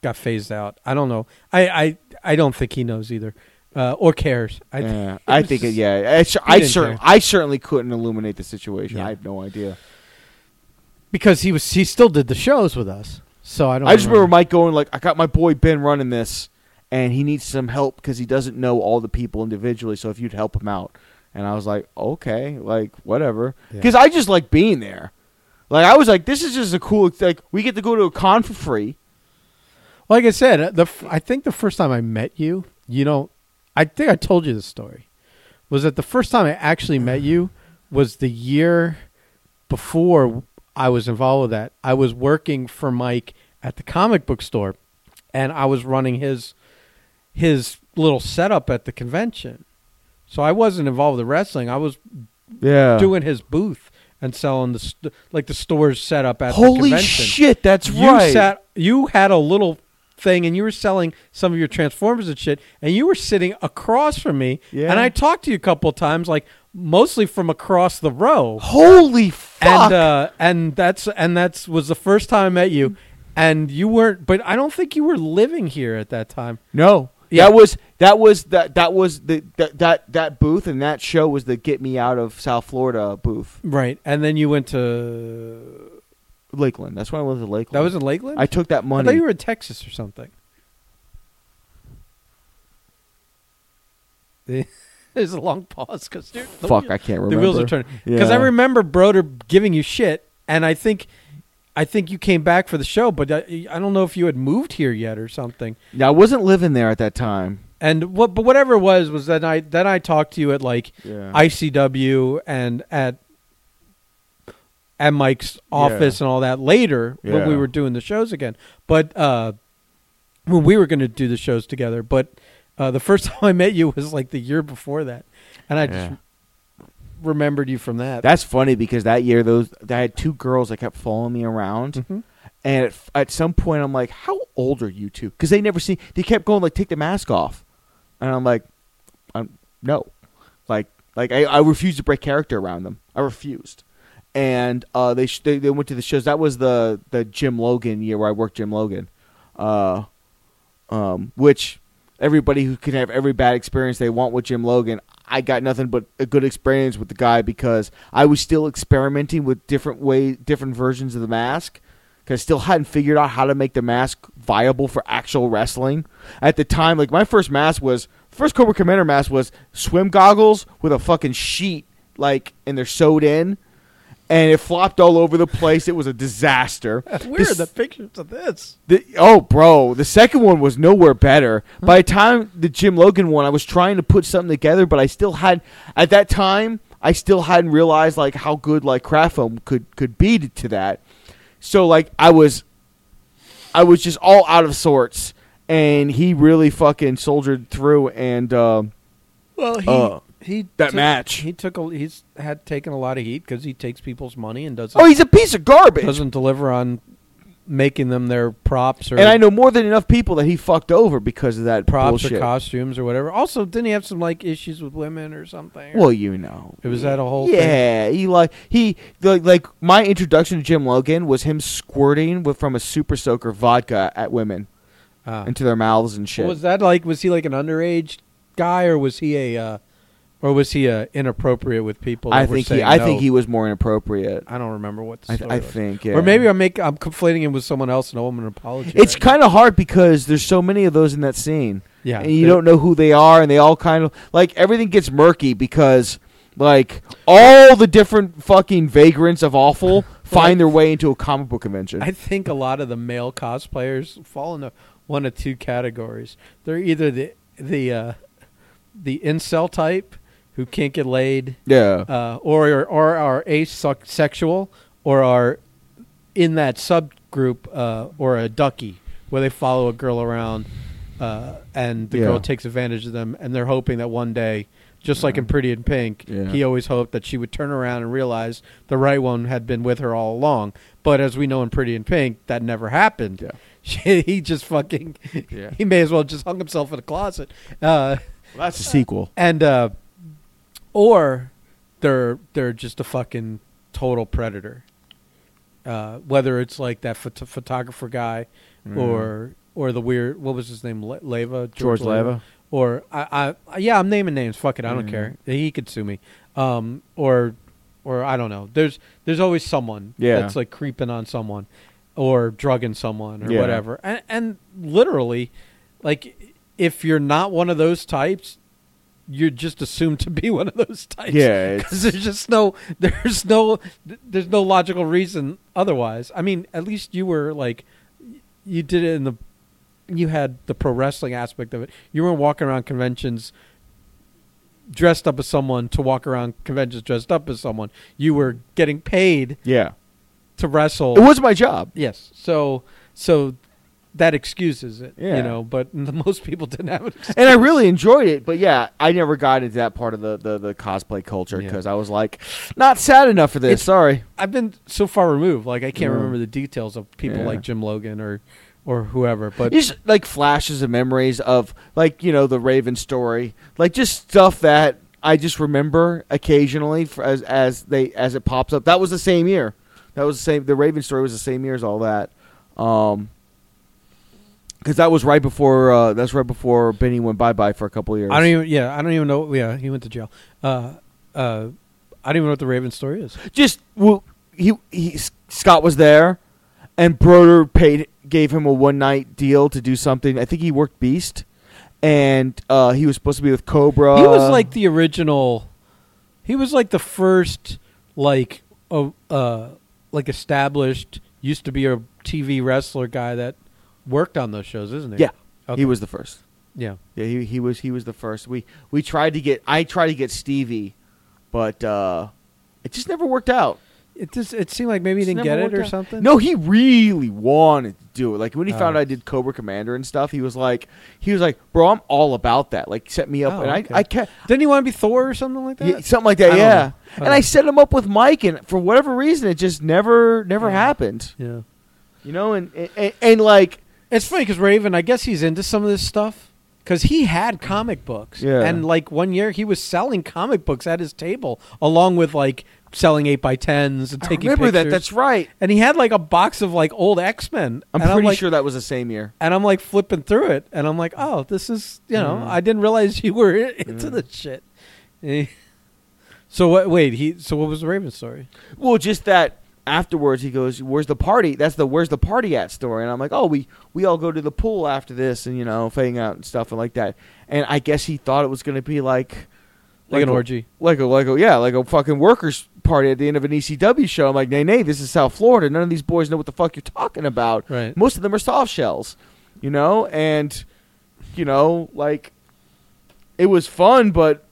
got phased out. I don't know. I I, I don't think he knows either, uh, or cares. I th- yeah, I think it, yeah. I, cer- I, cer- I certainly couldn't illuminate the situation. Yeah. I have no idea. because he was he still did the shows with us. So I don't. I just remember Mike going like, "I got my boy Ben running this, and he needs some help because he doesn't know all the people individually. So if you'd help him out." And I was like, "Okay, like whatever," Yeah. because I just like being there. Like I was like, "This is just a cool like we get to go to a con for free." Like I said, uh, the I think the first time I met you, you know, I think I told you this story. Was that the first time I actually met you was the year before I was involved with that. I was working for Mike at the comic book store, and I was running his his little setup at the convention. So I wasn't involved with the wrestling. I was Yeah. doing his booth and selling the st- like the store's setup at the convention. Holy convention shit, that's you right. sat you had a little thing and you were selling some of your transformers and shit and you were sitting across from me Yeah. and i talked to you a couple of times like mostly from across the row Holy fuck! and uh and that's and that's was the first time i met you and you weren't but i don't think you were living here at that time no, Yeah. that was that was that that was the that, that that booth and that show was the get me out of South Florida booth, right and then you went to Lakeland. That's when I went to Lakeland. that was in lakeland I took that money. I money. thought you were in texas or something there's a long pause because Fuck, I can't remember. The wheels are turning because I Yeah. remember Broder giving you shit, and I think, I think you came back for the show, but I, I don't know if you had moved here yet or something. Yeah, I wasn't living there at that time. And what, but whatever it was, was that I then I talked to you at like Yeah. ICW and at at Mike's office and all that later when we were doing the shows again. But uh, when we were going to do the shows together, but uh, the first time I met you was like the year before that, and I Yeah. just remembered you from that. That's funny because that year those I had two girls that kept following me around, Mhm. and at, at some point I'm like, "How old are you two? Because they never see. They kept going like, "Take the mask off," and I'm like, I'm, "No," like like I, I refused to break character around them. I refused, and uh, they, sh- they they went to the shows. That was the the Jim Logan year where I worked Jim Logan, uh, um, which everybody who can have every bad experience they want with Jim Logan. I got nothing but a good experience with the guy because I was still experimenting with different way, different versions of the mask. Because I still hadn't figured out how to make the mask viable for actual wrestling. At the time, like my first mask was first Cobra Commander mask was swim goggles with a fucking sheet, like, and they're sewed in, and it flopped all over the place. It was a disaster. Where This- are the pictures of this? the, oh, bro, the second one was nowhere better. By the time the Jim Logan one, I was trying to put something together, but I still had at that time I still hadn't realized like how good like craft foam could could be to, to that. So like I was, I was just all out of sorts, and he really fucking soldiered through. And uh, Well, he Uh, he that took- match. he took a, he's had taken a lot of heat because he takes people's money and doesn't oh, he's a piece of garbage. doesn't deliver on making them their props or And I know more than enough people that he fucked over because of that props bullshit. or costumes or whatever. Also, didn't he have some like issues with women or something? Well, you know, It was that a whole thing? yeah. He like he the, like my introduction to Jim Logan was him squirting with from a super soaker vodka at women Ah. into their mouths and shit. was that like was he like an underage guy or was he a uh, or was he uh, inappropriate with people? I think he I no? think he was more inappropriate. I don't remember what the I, I think yeah. Or maybe I'm make I'm conflating him with someone else and owe him an apology. it's right kind of hard because there's so many of those in that scene. Yeah, and you don't know who they are, and they all kind of like everything gets murky because like all the different fucking vagrants of awful find their way into a comic book convention. I think a lot of the male cosplayers fall into one of two categories. They're either the the uh, the incel type who can't get laid, yeah, uh, or or are asexual, or are in that subgroup, uh, or a Duckie where they follow a girl around, uh, and the Yeah. girl takes advantage of them, and they're hoping that one day. Just like in Pretty in Pink, Yeah. he always hoped that she would turn around and realize the right one had been with her all along. But as we know in Pretty in Pink, that never happened. Yeah. he just fucking Yeah. he may as well just hung himself in a closet. Uh, Well, that's a sequel. and uh, or they're they're just a fucking total predator. Uh, whether it's like that phot- photographer guy, Mm. or or the weird what was his name Le- Leva George Leva. or I, I yeah I'm naming names fuck it I don't Mhm. care he could sue me um or or I don't know there's there's always someone Yeah. that's like creeping on someone or drugging someone or Yeah. whatever and and literally like if you're not one of those types you're just assumed to be one of those types. Yeah, because there's just no there's no there's no logical reason otherwise. I mean at least you were like you did it in the you had the pro wrestling aspect of it. You weren't walking around conventions dressed up as someone to walk around conventions dressed up as someone. You were getting paid yeah. to wrestle. It was my job. yes. So so that excuses it Yeah. you know but most people didn't have it and I really enjoyed it. But yeah, I never got into that part of the the, the cosplay culture Yeah. because I was like, not sad enough for this. It's- Sorry. I've been so far removed like i can't Yeah. remember the details of people Yeah. like jim logan or or whoever but Just like flashes of memories of like you know the Raven story, like just stuff that I just remember occasionally as as they as it pops up. That was the same year. That was the same. The Raven story was the same year as all that. Um, because that was right before uh, that's right before Benny went bye bye for a couple of years. I don't even. Yeah, I don't even know. Yeah, he went to jail. Uh, uh, I don't even know what the Raven story is. just well, he he Scott was there, and Broder paid gave him a one night deal to do something. I think he worked Beast, and uh, he was supposed to be with Cobra. he was like the original. He was like the first, like, uh, uh, like established. Used to be a TV wrestler guy that worked on those shows, isn't he? Yeah. Okay. he was the first. Yeah. Yeah, he he was he was the first. We we tried to get I tried to get Stevie, but uh, it just never worked out. It just. It seemed like maybe he didn't get it or out. something. No, he really wanted to do it. Like when he found Oh. out I did Cobra Commander and stuff, he was like, he was like, bro, I'm all about that. Like set me up, Oh, and okay. I I kept Didn't he want to be Thor or something like that? Yeah, something like that, don't yeah. know. And I set him up with Mike, and for whatever reason, it just never, never Yeah. happened. yeah. You know, and and, and like, It's funny because Raven, I guess he's into some of this stuff because he had comic books. Yeah. And like one year, he was selling comic books at his table along with like selling eight by tens and I taking remember that. That's right. and he had like a box of like old X Men. I'm and pretty like, sure that was the same year. And I'm like flipping through it, and I'm like, oh, this is you know, Mhm. I didn't realize you were into Yeah. this shit. Eh. so what? Wait, he. So what was the Raven story? Well, just that afterwards, he goes, "Where's the party?" That's the "Where's the party at?" story, and I'm like, "Oh, we we all go to the pool after this, and you know, hang out and stuff and like that." And I guess he thought it was going to be like. Like, an a- orgy. like a like a yeah, like a fucking workers party at the end of an ECW show. I'm like, nay, nay, this is South Florida. None of these boys know what the fuck you're talking about. Right. Most of them are soft shells, you know, and you know, like it was fun, but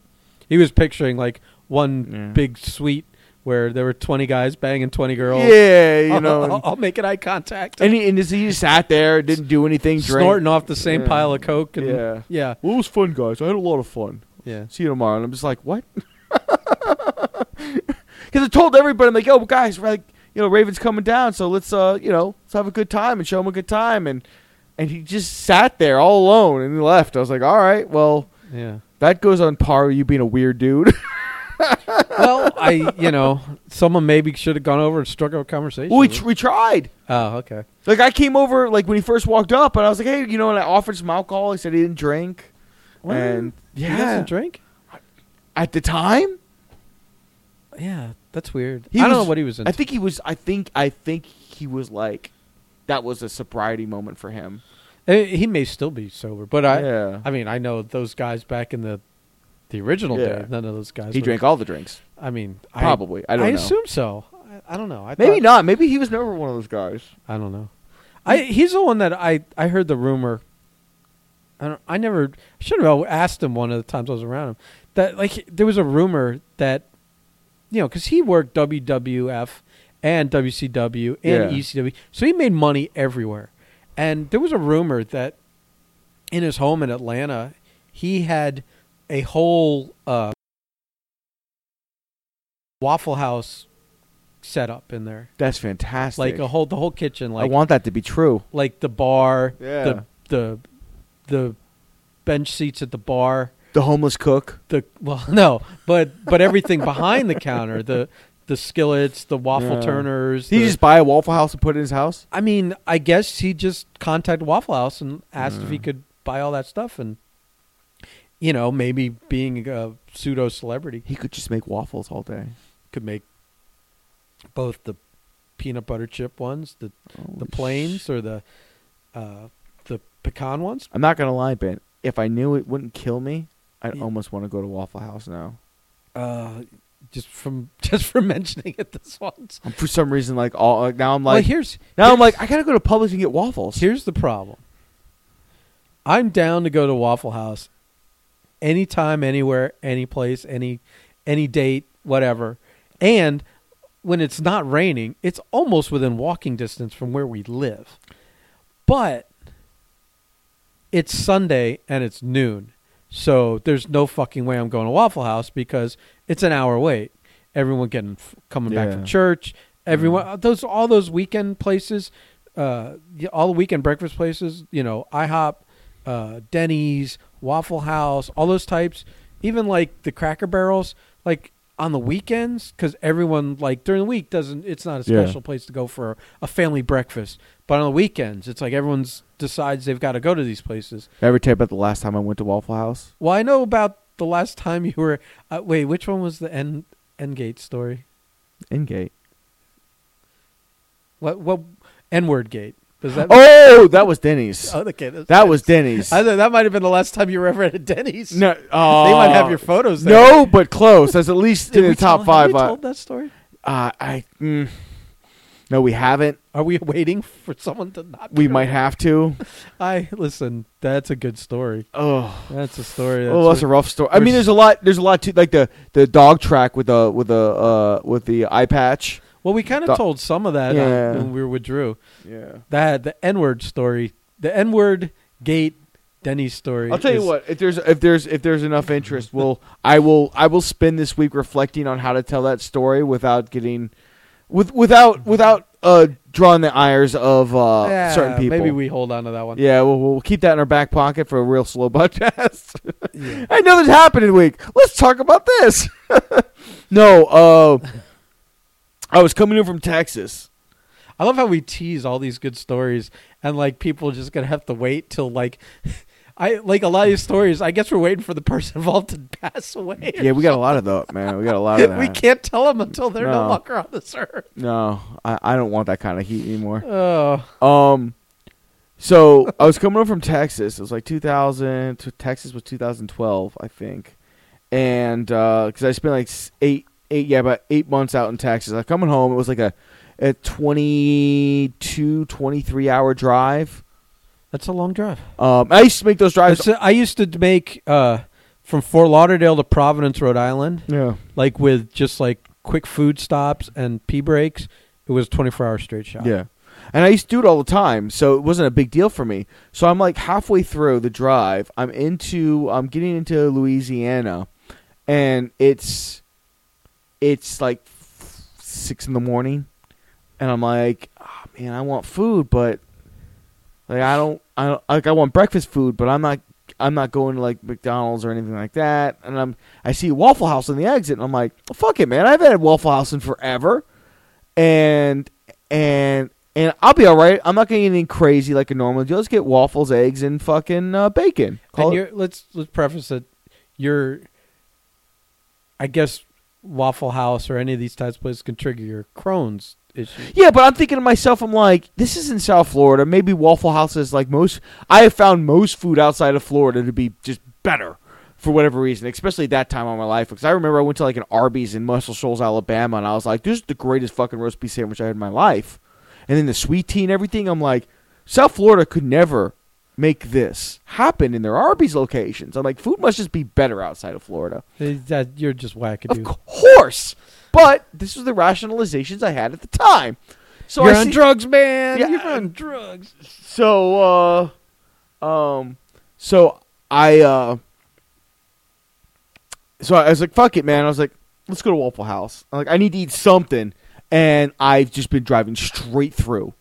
He was picturing like one Yeah. big suite where there were 20 guys banging 20 girls. yeah, you I'll, know, I'll, I'll make an eye contact. and he, and he just sat there, didn't do anything, drank. snorting off the same Yeah. pile of coke. And, Yeah. yeah, Well, it was fun, guys. I had a lot of fun. yeah. See you tomorrow. And I'm just like, what? Because I told everybody, I'm like, yo, guys, we're like, you know, Raven's coming down, so let's, uh, you know, let's have a good time and show him a good time. And and he just sat there all alone and he left. I was like, all right, well, Yeah. that goes on par with you being a weird dude. Well, I, you know, someone maybe should have gone over and struck up a conversation. we, tr- we tried. oh, okay. Like, I came over, like, when he first walked up, and I was like, hey, you know, and I offered some alcohol. He said he didn't drink. What? And, He yeah, doesn't drink? at the time, Yeah, that's weird. He I don't know what he was into. I think he was. I think. I think he was like, that was a sobriety moment for him. Eh, he may still be sober, but I, yeah. I mean, I know those guys back in the the original Yeah. day. None of those guys. he drank all the drinks. I mean, Probably. I, I, don't know. I know. assume so. I, I don't know. I Maybe thought- not. Maybe he was never one of those guys. I don't know. I he's the one that I I heard the rumor. I don't, I never should have asked him one of the times I was around him that like there was a rumor that you know because he worked WWF and WCW and Yeah. ECW, so he made money everywhere. And there was a rumor that in his home in Atlanta, he had a whole uh, Waffle House set up in there, That's fantastic. like a whole the whole kitchen, Like I want that to be true. like the bar, Yeah. the the the bench seats at the bar, The homeless cook. the well no, but but everything behind the counter, the the skillets, the waffle Yeah. turners. Did he the- just buy a Waffle House and put it in his house? I mean, I guess he just contacted Waffle House and asked if he Mm. could buy all that stuff, and you know, maybe being a pseudo celebrity He could just make waffles all day. could make both the peanut butter chip ones, the the Holy plains, or the uh, the pecan ones. I'm not gonna lie, Ben. If I knew it wouldn't kill me, I'd Yeah. almost want to go to Waffle House now. Uh, just from just from mentioning it this once. I'm, for some reason, like all like, now I'm well, like here's now I'm like I gotta go to Publix and get waffles. Here's the problem. I'm down to go to Waffle House anytime, anywhere, any place, any any date, whatever. And when it's not raining, it's almost within walking distance from where we live. But it's Sunday and it's noon. So there's no fucking way I'm going to Waffle House because it's an hour wait. Everyone getting coming back from church. Everyone Mm. those all those weekend places, uh, all the weekend breakfast places. You know, IHOP, uh, Denny's, Waffle House, all those types. Even like the Cracker Barrels, like on the weekends, because everyone like during the week doesn't. It's not a Yeah. special place to go for a family breakfast. But on the weekends, it's like everyone's decides they've got to go to these places. Ever tell about the last time I went to Waffle House? Well, I know about the last time you were. Uh, wait, which one was the N Endgate story? Ingate. What what N word gate? That? Oh, that was Denny's. Oh, okay, that's- that was Denny's. I that might have been the last time you were ever at a Denny's. no, they might have uh, your photos. There. No, but close. That's at least in the top tell- five. Have we uh, told that story? uh, I mm, no, we haven't. Are we waiting for someone to not? We might have to. I listen. That's a good story. Oh, That's a story. oh, that's a rough story. I mean, there's a lot. There's a lot to like the the dog track with the with the uh with the eye patch. Well, we kind of told some of that uh, Yeah. when we were with Drew. Yeah. That the N word story, the N word gate Denny's story. I'll tell you what. If there's if there's if there's enough interest, we'll I will I will spend this week reflecting on how to tell that story without getting with without without uh drawing the ires of uh Yeah, certain people. Maybe we hold on to that one. Yeah, we'll, we'll keep that in our back pocket for a real slow podcast. Yeah. I know this happened week. Let's talk about this. no, uh, I was coming in from Texas. I love how we tease all these good stories, and like people are just gonna have to wait till like, I like a lot of these stories. I guess we're waiting for the person involved to pass away. Yeah, we got a lot of that, man. We got a lot of that. we can't tell them until they're no, No. longer on this earth. No, I, I don't want that kind of heat anymore. Oh, Um, so I was coming up from Texas. It was like 2000. Texas was 2012, I think, and because I spent like eight, eight, yeah, about eight months out in Texas. I'm coming home. It was like a a 22, 23 hour drive. that's a long drive. Um, I used to make those drives. It's- I used to make uh, from Fort Lauderdale to Providence, Rhode Island, yeah. like with just like quick food stops and pee breaks. It was twenty four hour straight shot. Yeah. And I used to do it all the time, so it wasn't a big deal for me. So I'm like halfway through the drive. I'm into I'm getting into Louisiana and it's it's like six in the morning and I'm like, oh, man, I want food, but like I don't I don't like I want breakfast food, but I'm not I'm not going to like McDonald's or anything like that. And I'm I see Waffle House on the exit and I'm like, fuck it, man. I've had Waffle House in forever. And and and I'll be all right. I'm not gonna get anything crazy like a normal. Just get waffles, eggs, and fucking uh, bacon. Call And it- let's let's preface it. You're, I guess, Waffle House or any of these types of places can trigger your Crohn's issue. yeah, but I'm thinking to myself, I'm like, this is in South Florida. Maybe Waffle House is like most. I have found most food outside of Florida to be just better for whatever reason, especially that time of my life. Because I remember I went to like an Arby's in Muscle Shoals, Alabama, and I was like, this is the greatest fucking roast beef sandwich I had in my life. And then the sweet tea and everything, I'm like, South Florida could never make this happen in their Arby's locations. I'm like, food must just be better outside of Florida. That you're just wackadoo. Of course. But this was the rationalizations I had at the time. So you're I on see- drugs, man. Yeah, you're on drugs. So uh um so I uh so I was like, fuck it, man. I was like, let's go to Waffle House. I'm like, I need to eat something. And I've just been driving straight through.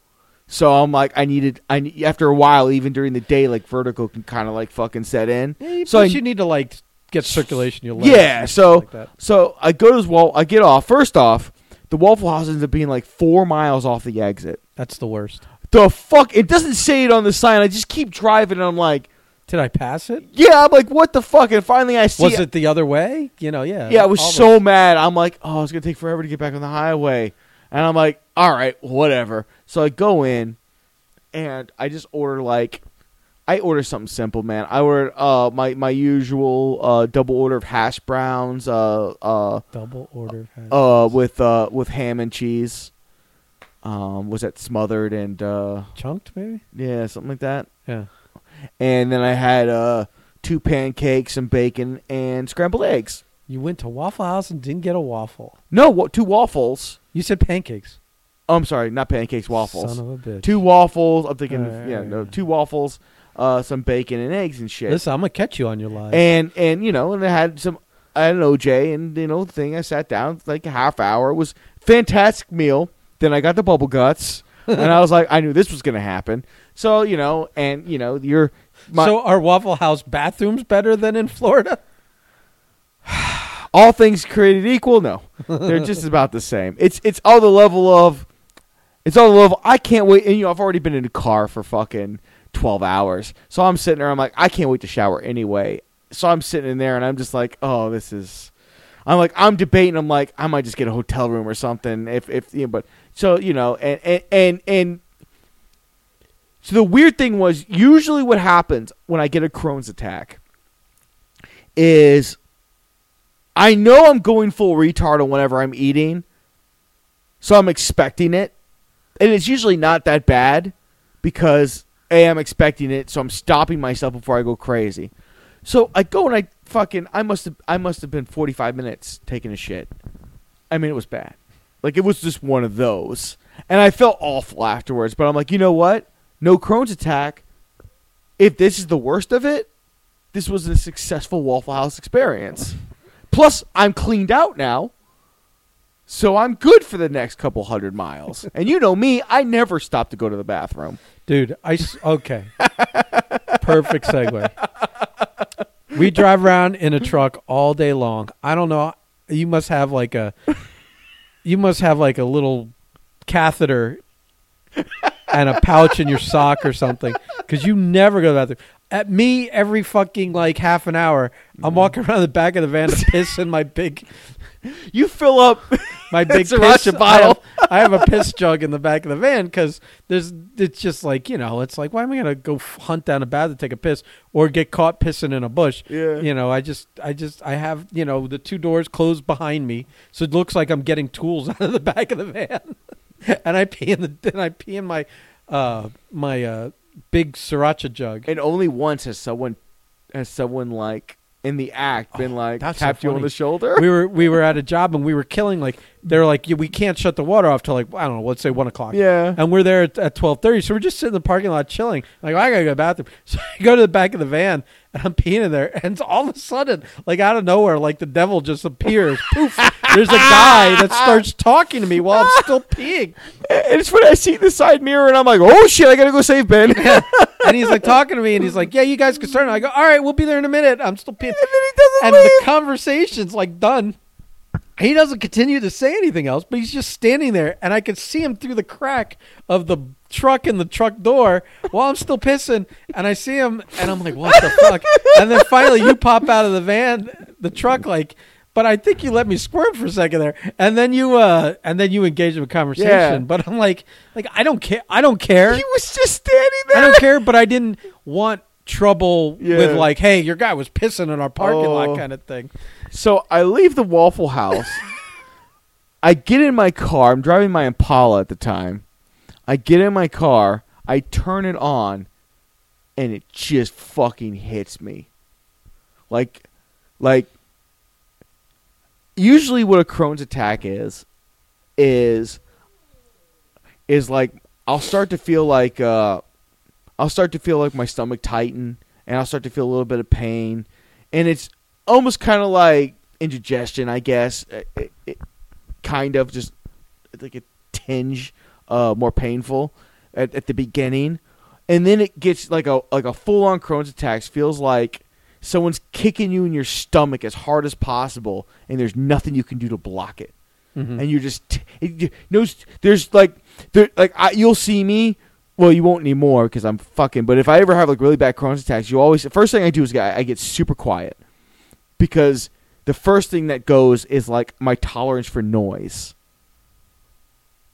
So I'm like, I needed, I after a while, even during the day, like vertigo can kind of like fucking set in. Yeah, So I- you need to like get circulation. legs Yeah, so like that. so I go to this wall. I get off. First off, the Waffle House ends up being like four miles off the exit. That's the worst. The fuck! It doesn't say it on the sign. I just keep driving, and I'm like, Did I pass it? yeah. I'm like, what the fuck? And finally, I see. Was it the other way? You know, yeah. Yeah, I was so mad. I'm like, oh, it's gonna take forever to get back on the highway, and I'm like, all right, whatever. So I go in, and I just order like, I order something simple, man. I ordered uh my my usual uh double order of hash browns, uh uh double order. of hash. uh with uh with ham and cheese. Um, was that smothered and uh chunked maybe? yeah something like that. Yeah. And then I had uh two pancakes, and bacon, and scrambled eggs. You went to Waffle House and didn't get a waffle. No, two waffles. You said pancakes. Oh, I'm sorry, not pancakes, waffles. Son of a bitch. Two waffles. I'm thinking, yeah, no, alright. two waffles, uh, some bacon and eggs and shit. Listen, I'm gonna catch you on your lies. and and you know, and I had some, I had an OJ, and you know, the thing. I sat down like a half hour. It was fantastic meal. Then I got the bubble guts, and I was like, I knew this was gonna happen. So you know, and you know, you're my, so are Waffle House bathrooms better than in Florida? All things created equal. No, they're just about the same. It's it's all the level of, it's all the level. I can't wait. And you know, I've already been in a car for fucking twelve hours, so I'm sitting there. I'm like, I can't wait to shower anyway. So I'm sitting in there, and I'm just like, oh, this is. I'm like, I'm debating. I'm like, I might just get a hotel room or something. If if you know, but so you know, and and and and. So the weird thing was usually what happens when I get a Crohn's attack is I know I'm going full retard on whenever I'm eating, so I'm expecting it, and it's usually not that bad because a I'm expecting it, so I'm stopping myself before I go crazy. So I go and I fucking I must have I must have been 45 minutes taking a shit. I mean it was bad, like it was just one of those, and I felt awful afterwards. But I'm like, you know what? No Crohn's attack. If this is the worst of it, this was a successful Waffle House experience. Plus, I'm cleaned out now. So I'm good for the next couple hundred miles. and you know me, I never stop to go to the bathroom. Dude, I okay. Perfect segue. We drive around in a truck all day long. I don't know. You must have like a you must have like a little catheter and a pouch in your sock or something cuz you never go to the bathroom. At me every fucking like half an hour, I'm walking around the back of the van to piss in my big You fill up my big Sriracha piss bottle. I have, I have a piss jug in the back of the van because there's it's just like you know it's like why am I gonna go hunt down a bath to take a piss or get caught pissing in a bush? Yeah. You know, I just I just I have you know the two doors closed behind me, so it looks like I'm getting tools out of the back of the van, and I pee in the and I pee in my uh my uh big sriracha jug. and only once has someone has someone like in the act been Oh, like that's so tapped you on funny. the shoulder. we were we were at a job and we were killing like they're like yeah, we can't shut the water off till like I don't know let's say one o'clock. yeah. And we're there at, at twelve thirty, so we're just sitting in the parking lot chilling. Like oh, I gotta go to the bathroom, so I go to the back of the van and I'm peeing in there, and all of a sudden, like out of nowhere, like the devil just appears. Poof! There's a guy that starts talking to me while I'm still peeing, And it's when I see the side mirror and I'm like, oh shit, I gotta go save Ben. and and he's like talking to me, and he's like, "Yeah, you guys can start." And I go, "All right, we'll be there in a minute." I'm still peeing, then he doesn't and leave. the conversation's like done. He doesn't continue to say anything else, but he's just standing there, and I can see him through the crack of the truck in the truck door while I'm still pissing, and I see him, and I'm like, "What the fuck?" And then finally, you pop out of the van, the truck, like. But I think you let me squirm for a second there, and then you, uh, and then you engage in a conversation. Yeah. But I'm like, like I don't care. I don't care. he was just standing there. I don't care, but I didn't want trouble Yeah. with like, hey, your guy was pissing in our parking Oh. lot kind of thing. So I leave the Waffle House. I get in my car. I'm driving my Impala at the time. I get in my car. I turn it on, and it just fucking hits me. Like, like. Usually, what a Crohn's attack is, is, is like I'll start to feel like uh, I'll start to feel like my stomach tighten, and I'll start to feel a little bit of pain, and it's almost kind of like indigestion, I guess. It, it, it kind of just like a tinge uh, more painful at, at the beginning, and then it gets like a like a full on Crohn's attack. Feels like someone's kicking you in your stomach as hard as possible, and there's nothing you can do to block it. Mhm. and you're just it, you know, there's like there like I, you'll see me. Well, you won't anymore because I'm fucking. But if I ever have like really bad Crohn's attacks, you always the first thing I do is I, I get super quiet because the first thing that goes is like my tolerance for noise.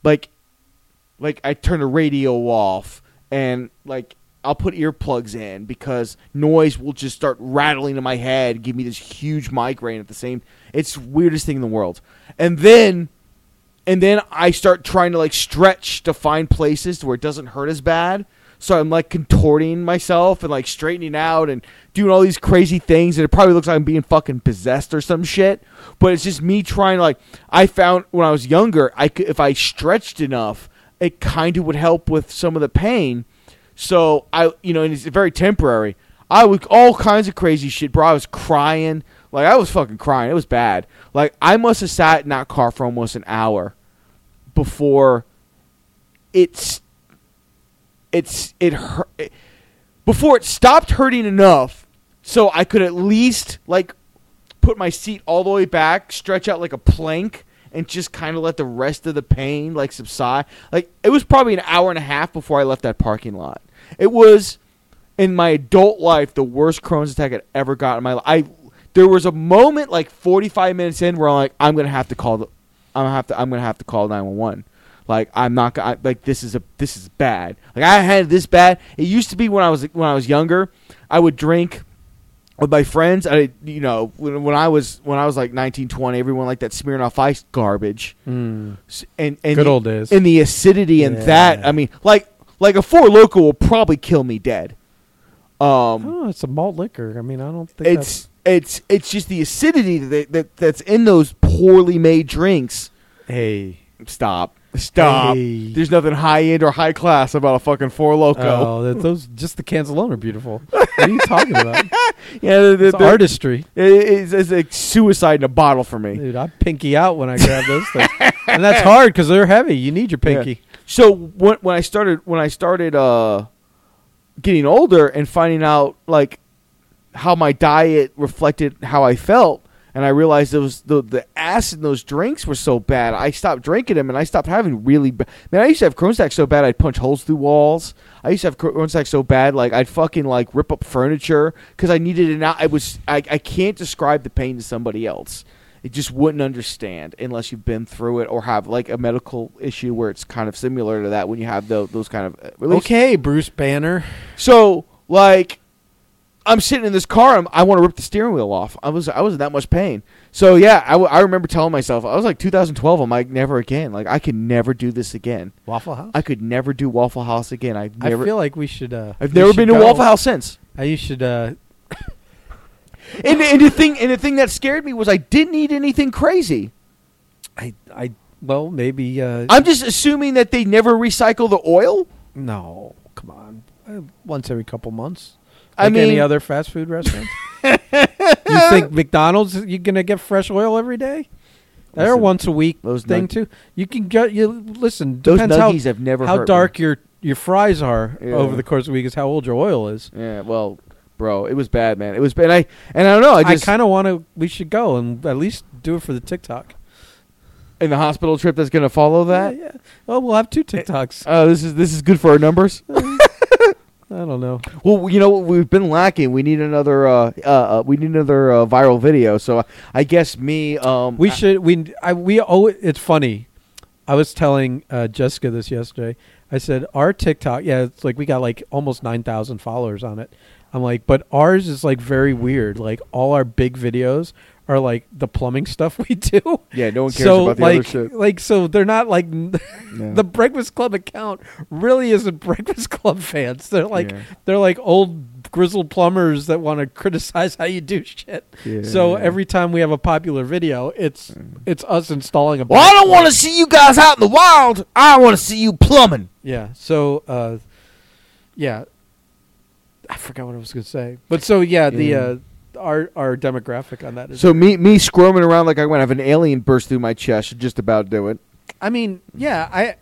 Like, like I turn the radio off and like I'll put earplugs in because noise will just start rattling in my head, give me this huge migraine at the same. It's weirdest thing in the world. And then, and then I start trying to like stretch to find places to where it doesn't hurt as bad. So I'm like contorting myself and like straightening out and doing all these crazy things, and it probably looks like I'm being fucking possessed or some shit. But it's just me trying to like. I found when I was younger, I could if I stretched enough, it kind of would help with some of the pain. So I, you know, and it's very temporary. I would all kinds of crazy shit, bro. I was crying, like I was fucking crying. It was bad. Like I must have sat in that car for almost an hour before it's it's it hurt it, before it stopped hurting enough so I could at least like put my seat all the way back, stretch out like a plank and just kind of let the rest of the pain like subside. Like it was probably an hour and a half before I left that parking lot. It was in my adult life the worst Crohn's attack I'd ever got in my life. I there was a moment like 45 minutes in where I'm like I'm to have to call the I'm gonna have to I'm to have to call 911. Like I'm not gonna like this is a this is bad. Like I had this bad. It used to be when I was when I was younger, I would drink with my friends. I you know when, when I was when I was like 19, 20, everyone liked that Smirnoff Ice garbage. Mm. And and Good the, old days. And the acidity and Yeah. that. I mean, like like a Four Loko will probably kill me dead. Um, oh, it's a malt liquor. I mean, I don't think it's it's it's just the acidity that, that that's in those poorly made drinks. Hey. Stop. Stop. Hey. There's nothing high end or high class about a fucking Four Loko. Oh, that, those just the cans alone are beautiful. What are you talking about? yeah, the, the, It's the- artistry, it- it's, it's like suicide in a bottle for me. dude. I pinky out when I grab those things, and that's hard because they're heavy. You need your pinky. So when when I started when I started uh, getting older and finding out like how my diet reflected how I felt, and I realized those the the acid in those drinks were so bad, I stopped drinking them and I stopped having really. Ba- Man, I used to have Crohn's so bad I'd punch holes through walls. I used to have Crohn's so bad like I'd fucking like rip up furniture because I needed it out. I was I I can't describe the pain to somebody else. It just wouldn't understand unless you've been through it or have like a medical issue where it's kind of similar to that when you have tho- those kind of release. Okay, Bruce Banner. So like, I'm sitting in this car. I'm, I want to rip the steering wheel off. I was I was in that much pain. So yeah, I, w- I remember telling myself I was like 2012. I'm like never again. Like I could never do this again. Waffle House. I could never do Waffle House again. I've I feel like we should. Uh, I've we never should been to go. Waffle House since. Uh, you should. Uh, And, and the thing and the thing that scared me was I didn't eat anything crazy. I. I. Well, maybe. Uh, I'm just assuming that they never recycle the oil. no, come on. Uh, once every couple months. I Like any other fast food restaurant. you think McDonald's? You're gonna get fresh oil every day? They're Listen, once a week those thing nug- too. You can get you listen. Those Depends how have never how hurt me. dark your your fries are Yeah. over the course of the week is how old your oil is. Yeah, well, bro, it was bad, man. It was bad. I and I don't know. I I, just kind of want to. We should go and at least do it for the TikTok. in the hospital trip that's going to follow that. Yeah, yeah. Well, we'll have two eh, TikToks. Oh, this is this is good for our numbers. I don't know. well, you know we've been lacking. We need another. Uh, uh, uh we need another uh, viral video. So I guess me. Um, We I- should. We. I. We. Oh, it's funny. I was telling uh, Jessica this yesterday. I said our TikTok. Yeah, it's like we got like almost nine thousand followers on it. I'm like, but ours is like very weird. Like all our big videos are like the plumbing stuff we do. Yeah, no one cares so about the like, other shit. like so they're not like Yeah. the Breakfast Club account really isn't Breakfast Club fans. They're like Yeah. they're like old grizzled plumbers that want to criticize how you do shit. Yeah. So every time we have a popular video, it's it's us installing a. Well, I don't want to see you guys out in the wild. I want to see you plumbing. Yeah. So, uh, yeah, I forgot what I was going to say, but so yeah, the uh, our our demographic on that is. So me me squirming around like I want to have an alien burst through my chest should just about do it. I mean, yeah, I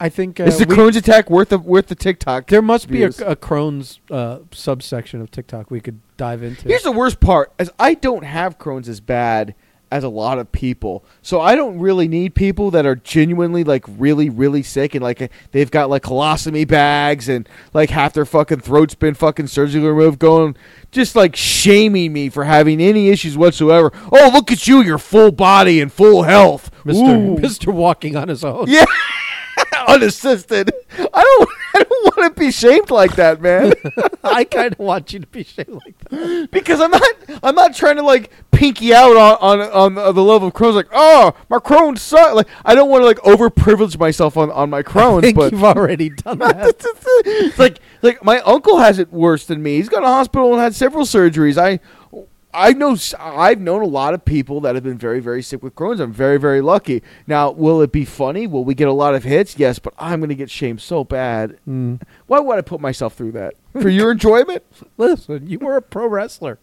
I think uh, Is the we- Crohn's attack worth the worth the TikTok? there must be a, a Crohn's uh, subsection of TikTok we could dive into. Here's the worst part: as I don't have Crohn's as bad as a lot of people. So I don't really need people that are genuinely like really really sick and like they've got like colostomy bags and like half their fucking throat's been fucking surgically removed going just like shaming me for having any issues whatsoever. Oh, look at you, you're full body and full health. Mister Ooh. Mister walking on his own. Yeah. Unassisted. I don't I don't want to be shamed like that, man. I kind of want you to be shamed like that. because I'm not I'm not trying to like pinky out on on, on the level of Crohn's like oh my Crohn's suck like I don't want to like overprivilege myself on, on my think but you've already done that. it's like like my uncle has it worse than me he's gone to hospital and had several surgeries I I know I've known a lot of people that have been very very sick with Crohn's I'm very very lucky now will it be funny will we get a lot of hits yes but I'm gonna get shamed so bad Mm. why would I put myself through that for your enjoyment Listen, you were a pro wrestler.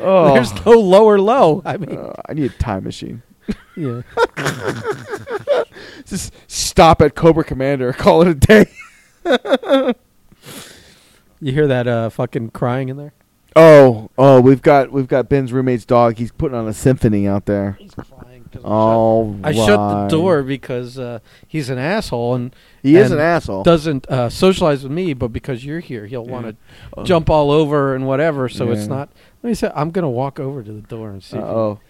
oh There's no lower low. I mean, uh, I need a time machine yeah. Just stop at Cobra Commander. Call it a day. You hear that uh, fucking crying in there? Oh, oh, we've got we've got Ben's roommate's dog. He's putting on a symphony out there. He's crying. Oh, I shut the door because uh, he's an asshole and He is and an asshole. doesn't uh, socialize with me. But because you're here, he'll want to jump all over and whatever. So it's Yeah. not. Let me say, I'm gonna walk over to the door and see. if he- Oh,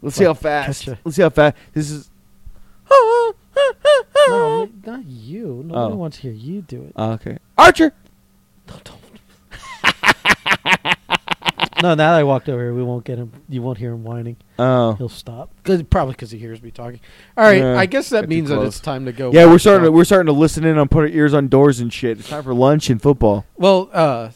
let's see how fast. catch. Let's see how fast. This is. No, not you. Nobody Oh. wants to hear you do it. Okay, Archer. No, don't. No, now that I walked over here, we won't get him. You won't hear him whining. Oh, He'll stop. Cause, probably because he hears me talking. All right, Yeah, I guess that means that it's time to go. yeah, we're starting. To, we're starting to listen in on put our ears on doors and shit. It's time for lunch and football. Well, uh,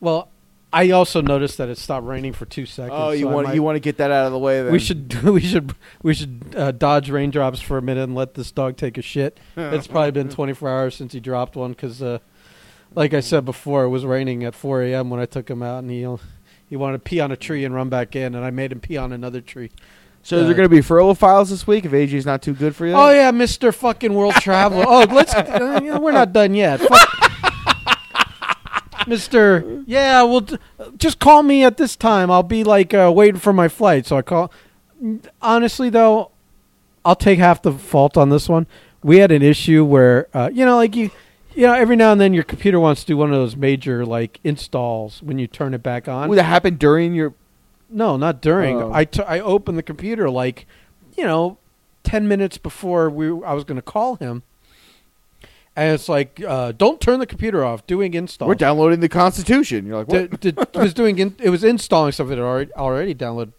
well, I also noticed that it stopped raining for two seconds. Oh, you so want you want to get that out of the way? Then We should we should we should uh, dodge raindrops for a minute and let this dog take a shit. It's probably been 24 hours since he dropped one because, uh, like I said before, it was raining at 4 a.m. when I took him out, and he he wanted to pee on a tree and run back in, and I made him pee on another tree. So is there uh, going to be furlough files this week if AJ's not too good for you? Oh yeah, Mister Fucking World Traveler. Oh, let's. Uh, you know, we're not done yet. Fuck. Mister, yeah, well, d- just call me at this time. I'll be like uh, waiting for my flight. So I call. Honestly, though, I'll take half the fault on this one. We had an issue where, uh, you know, like you, you know, every now and then your computer wants to do one of those major like installs when you turn it back on. Would that happen during your? No, not during. Oh. I, t- I opened the computer like, you know, ten minutes before we I was going to call him, and it's like, uh, don't turn the computer off. Doing install. We're downloading the Constitution. You're like, what? D- d- it was doing. In- it was installing stuff that already already downloaded.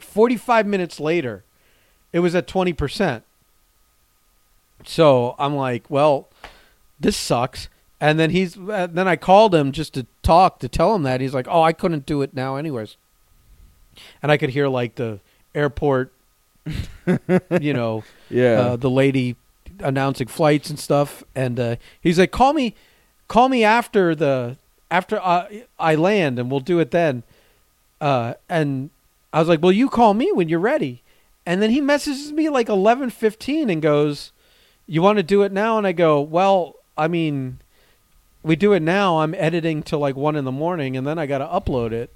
Forty five minutes later, it was at twenty percent. So I'm like, well, this sucks. And then he's uh, then I called him just to talk to tell him that he's like, oh, I couldn't do it now, anyways. And I could hear like the airport, you know, yeah. uh, the lady announcing flights and stuff, and uh, he's like, "Call me, call me after the after I, I land, and we'll do it then." Uh, and I was like, "Well, you call me when you're ready." And then he messages me like eleven fifteen and goes, "You want to do it now?" And I go, "Well, I mean, we do it now. I'm editing till like one in the morning, and then I got to upload it."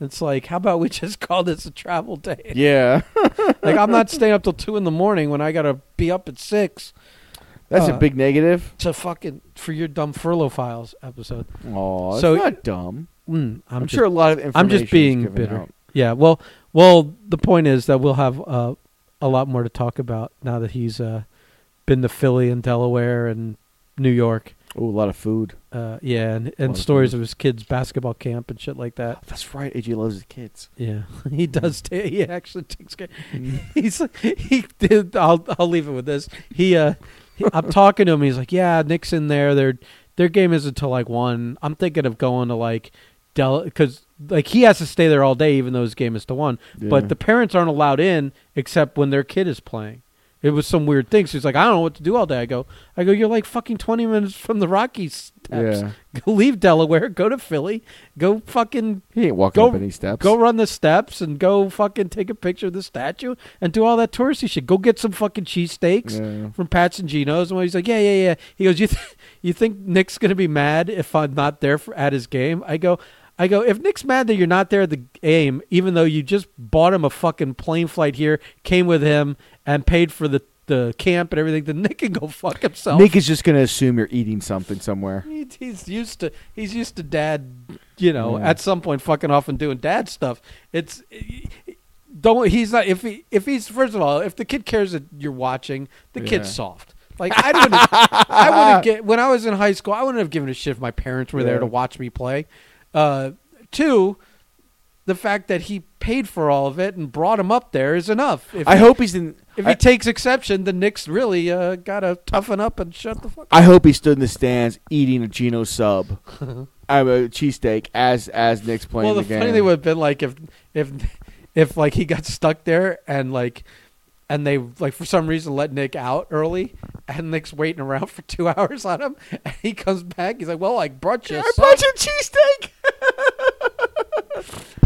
It's like, how about we just call this a travel day? yeah. like I'm not staying up till two in the morning when I gotta be up at six That's Uh, a big negative. to fucking for your dumb furlough files episode. Oh, it's so- not dumb. Mm, I'm, I'm, just, sure a lot of information. I'm just is being bitter. out. Yeah. Well, well, the point is that we'll have uh, a lot more to talk about now that he's uh, been to Philly and Delaware and New York. Oh, a lot of food. Uh, yeah, and, and Lot of stories of his kids' basketball camp and shit like that. That's right. AJ loves his kids. Yeah, he does. ta he actually takes care. He's he did. I'll I'll leave it with this. He uh, he, I'm talking to him. He's like, yeah, Nick's in there. Their their game isn't until like one. I'm thinking of going to like Del because like he has to stay there all day, even though his game is to one. Yeah. But the parents aren't allowed in except when their kid is playing. It was some weird thing. So he's like, I don't know what to do all day. I go, I go, you're like fucking 20 minutes from the Rocky's steps. Yeah. Go leave Delaware. Go to Philly. Go fucking He ain't walking Go- up any steps. Go run the steps and go fucking take a picture of the statue and do all that touristy shit. Go get some fucking cheesesteaks Yeah. from Pat's and Geno's. And he's like, yeah, yeah, yeah. He goes, you th- you think Nick's gonna be mad if I'm not there for, at his game? I go, I go, if Nick's mad that you're not there at the game, even though you just bought him a fucking plane flight here, came with him, and paid for the, the camp and everything, then Nick can go fuck himself. Nick is just gonna assume you're eating something somewhere. He- he's used to he's used to dad, you know, Yeah. at some point fucking off and doing dad stuff. It's don't he's not if he if he's first of all if the kid cares that you're watching, the kid's soft. Like I wouldn't, I wouldn't get when I was in high school. I wouldn't have given a shit if my parents were there to watch me play. Uh, two, the fact that he paid for all of it and brought him up there is enough. If I he, hope he's in. if I, he takes exception, then Nick's really uh, got to toughen up and shut the fuck. I hope he stood in the stands eating a Geno sub, I'm a cheesesteak as as Nick's playing well, the, the, game. funny thing would have been like if if if like he got stuck there and like and they like for some reason let Nick out early and Nick's waiting around for two hours on him and he comes back he's like well I brought you a I sub." brought you a cheesesteak.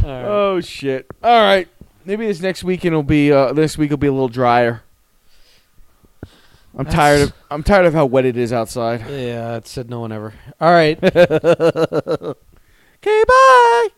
All right. Oh shit! All right, maybe this next weekend will be. Uh, this week will be a little drier. I'm That's- tired of. I'm tired of how wet it is outside. yeah it said no one ever all right Okay, bye.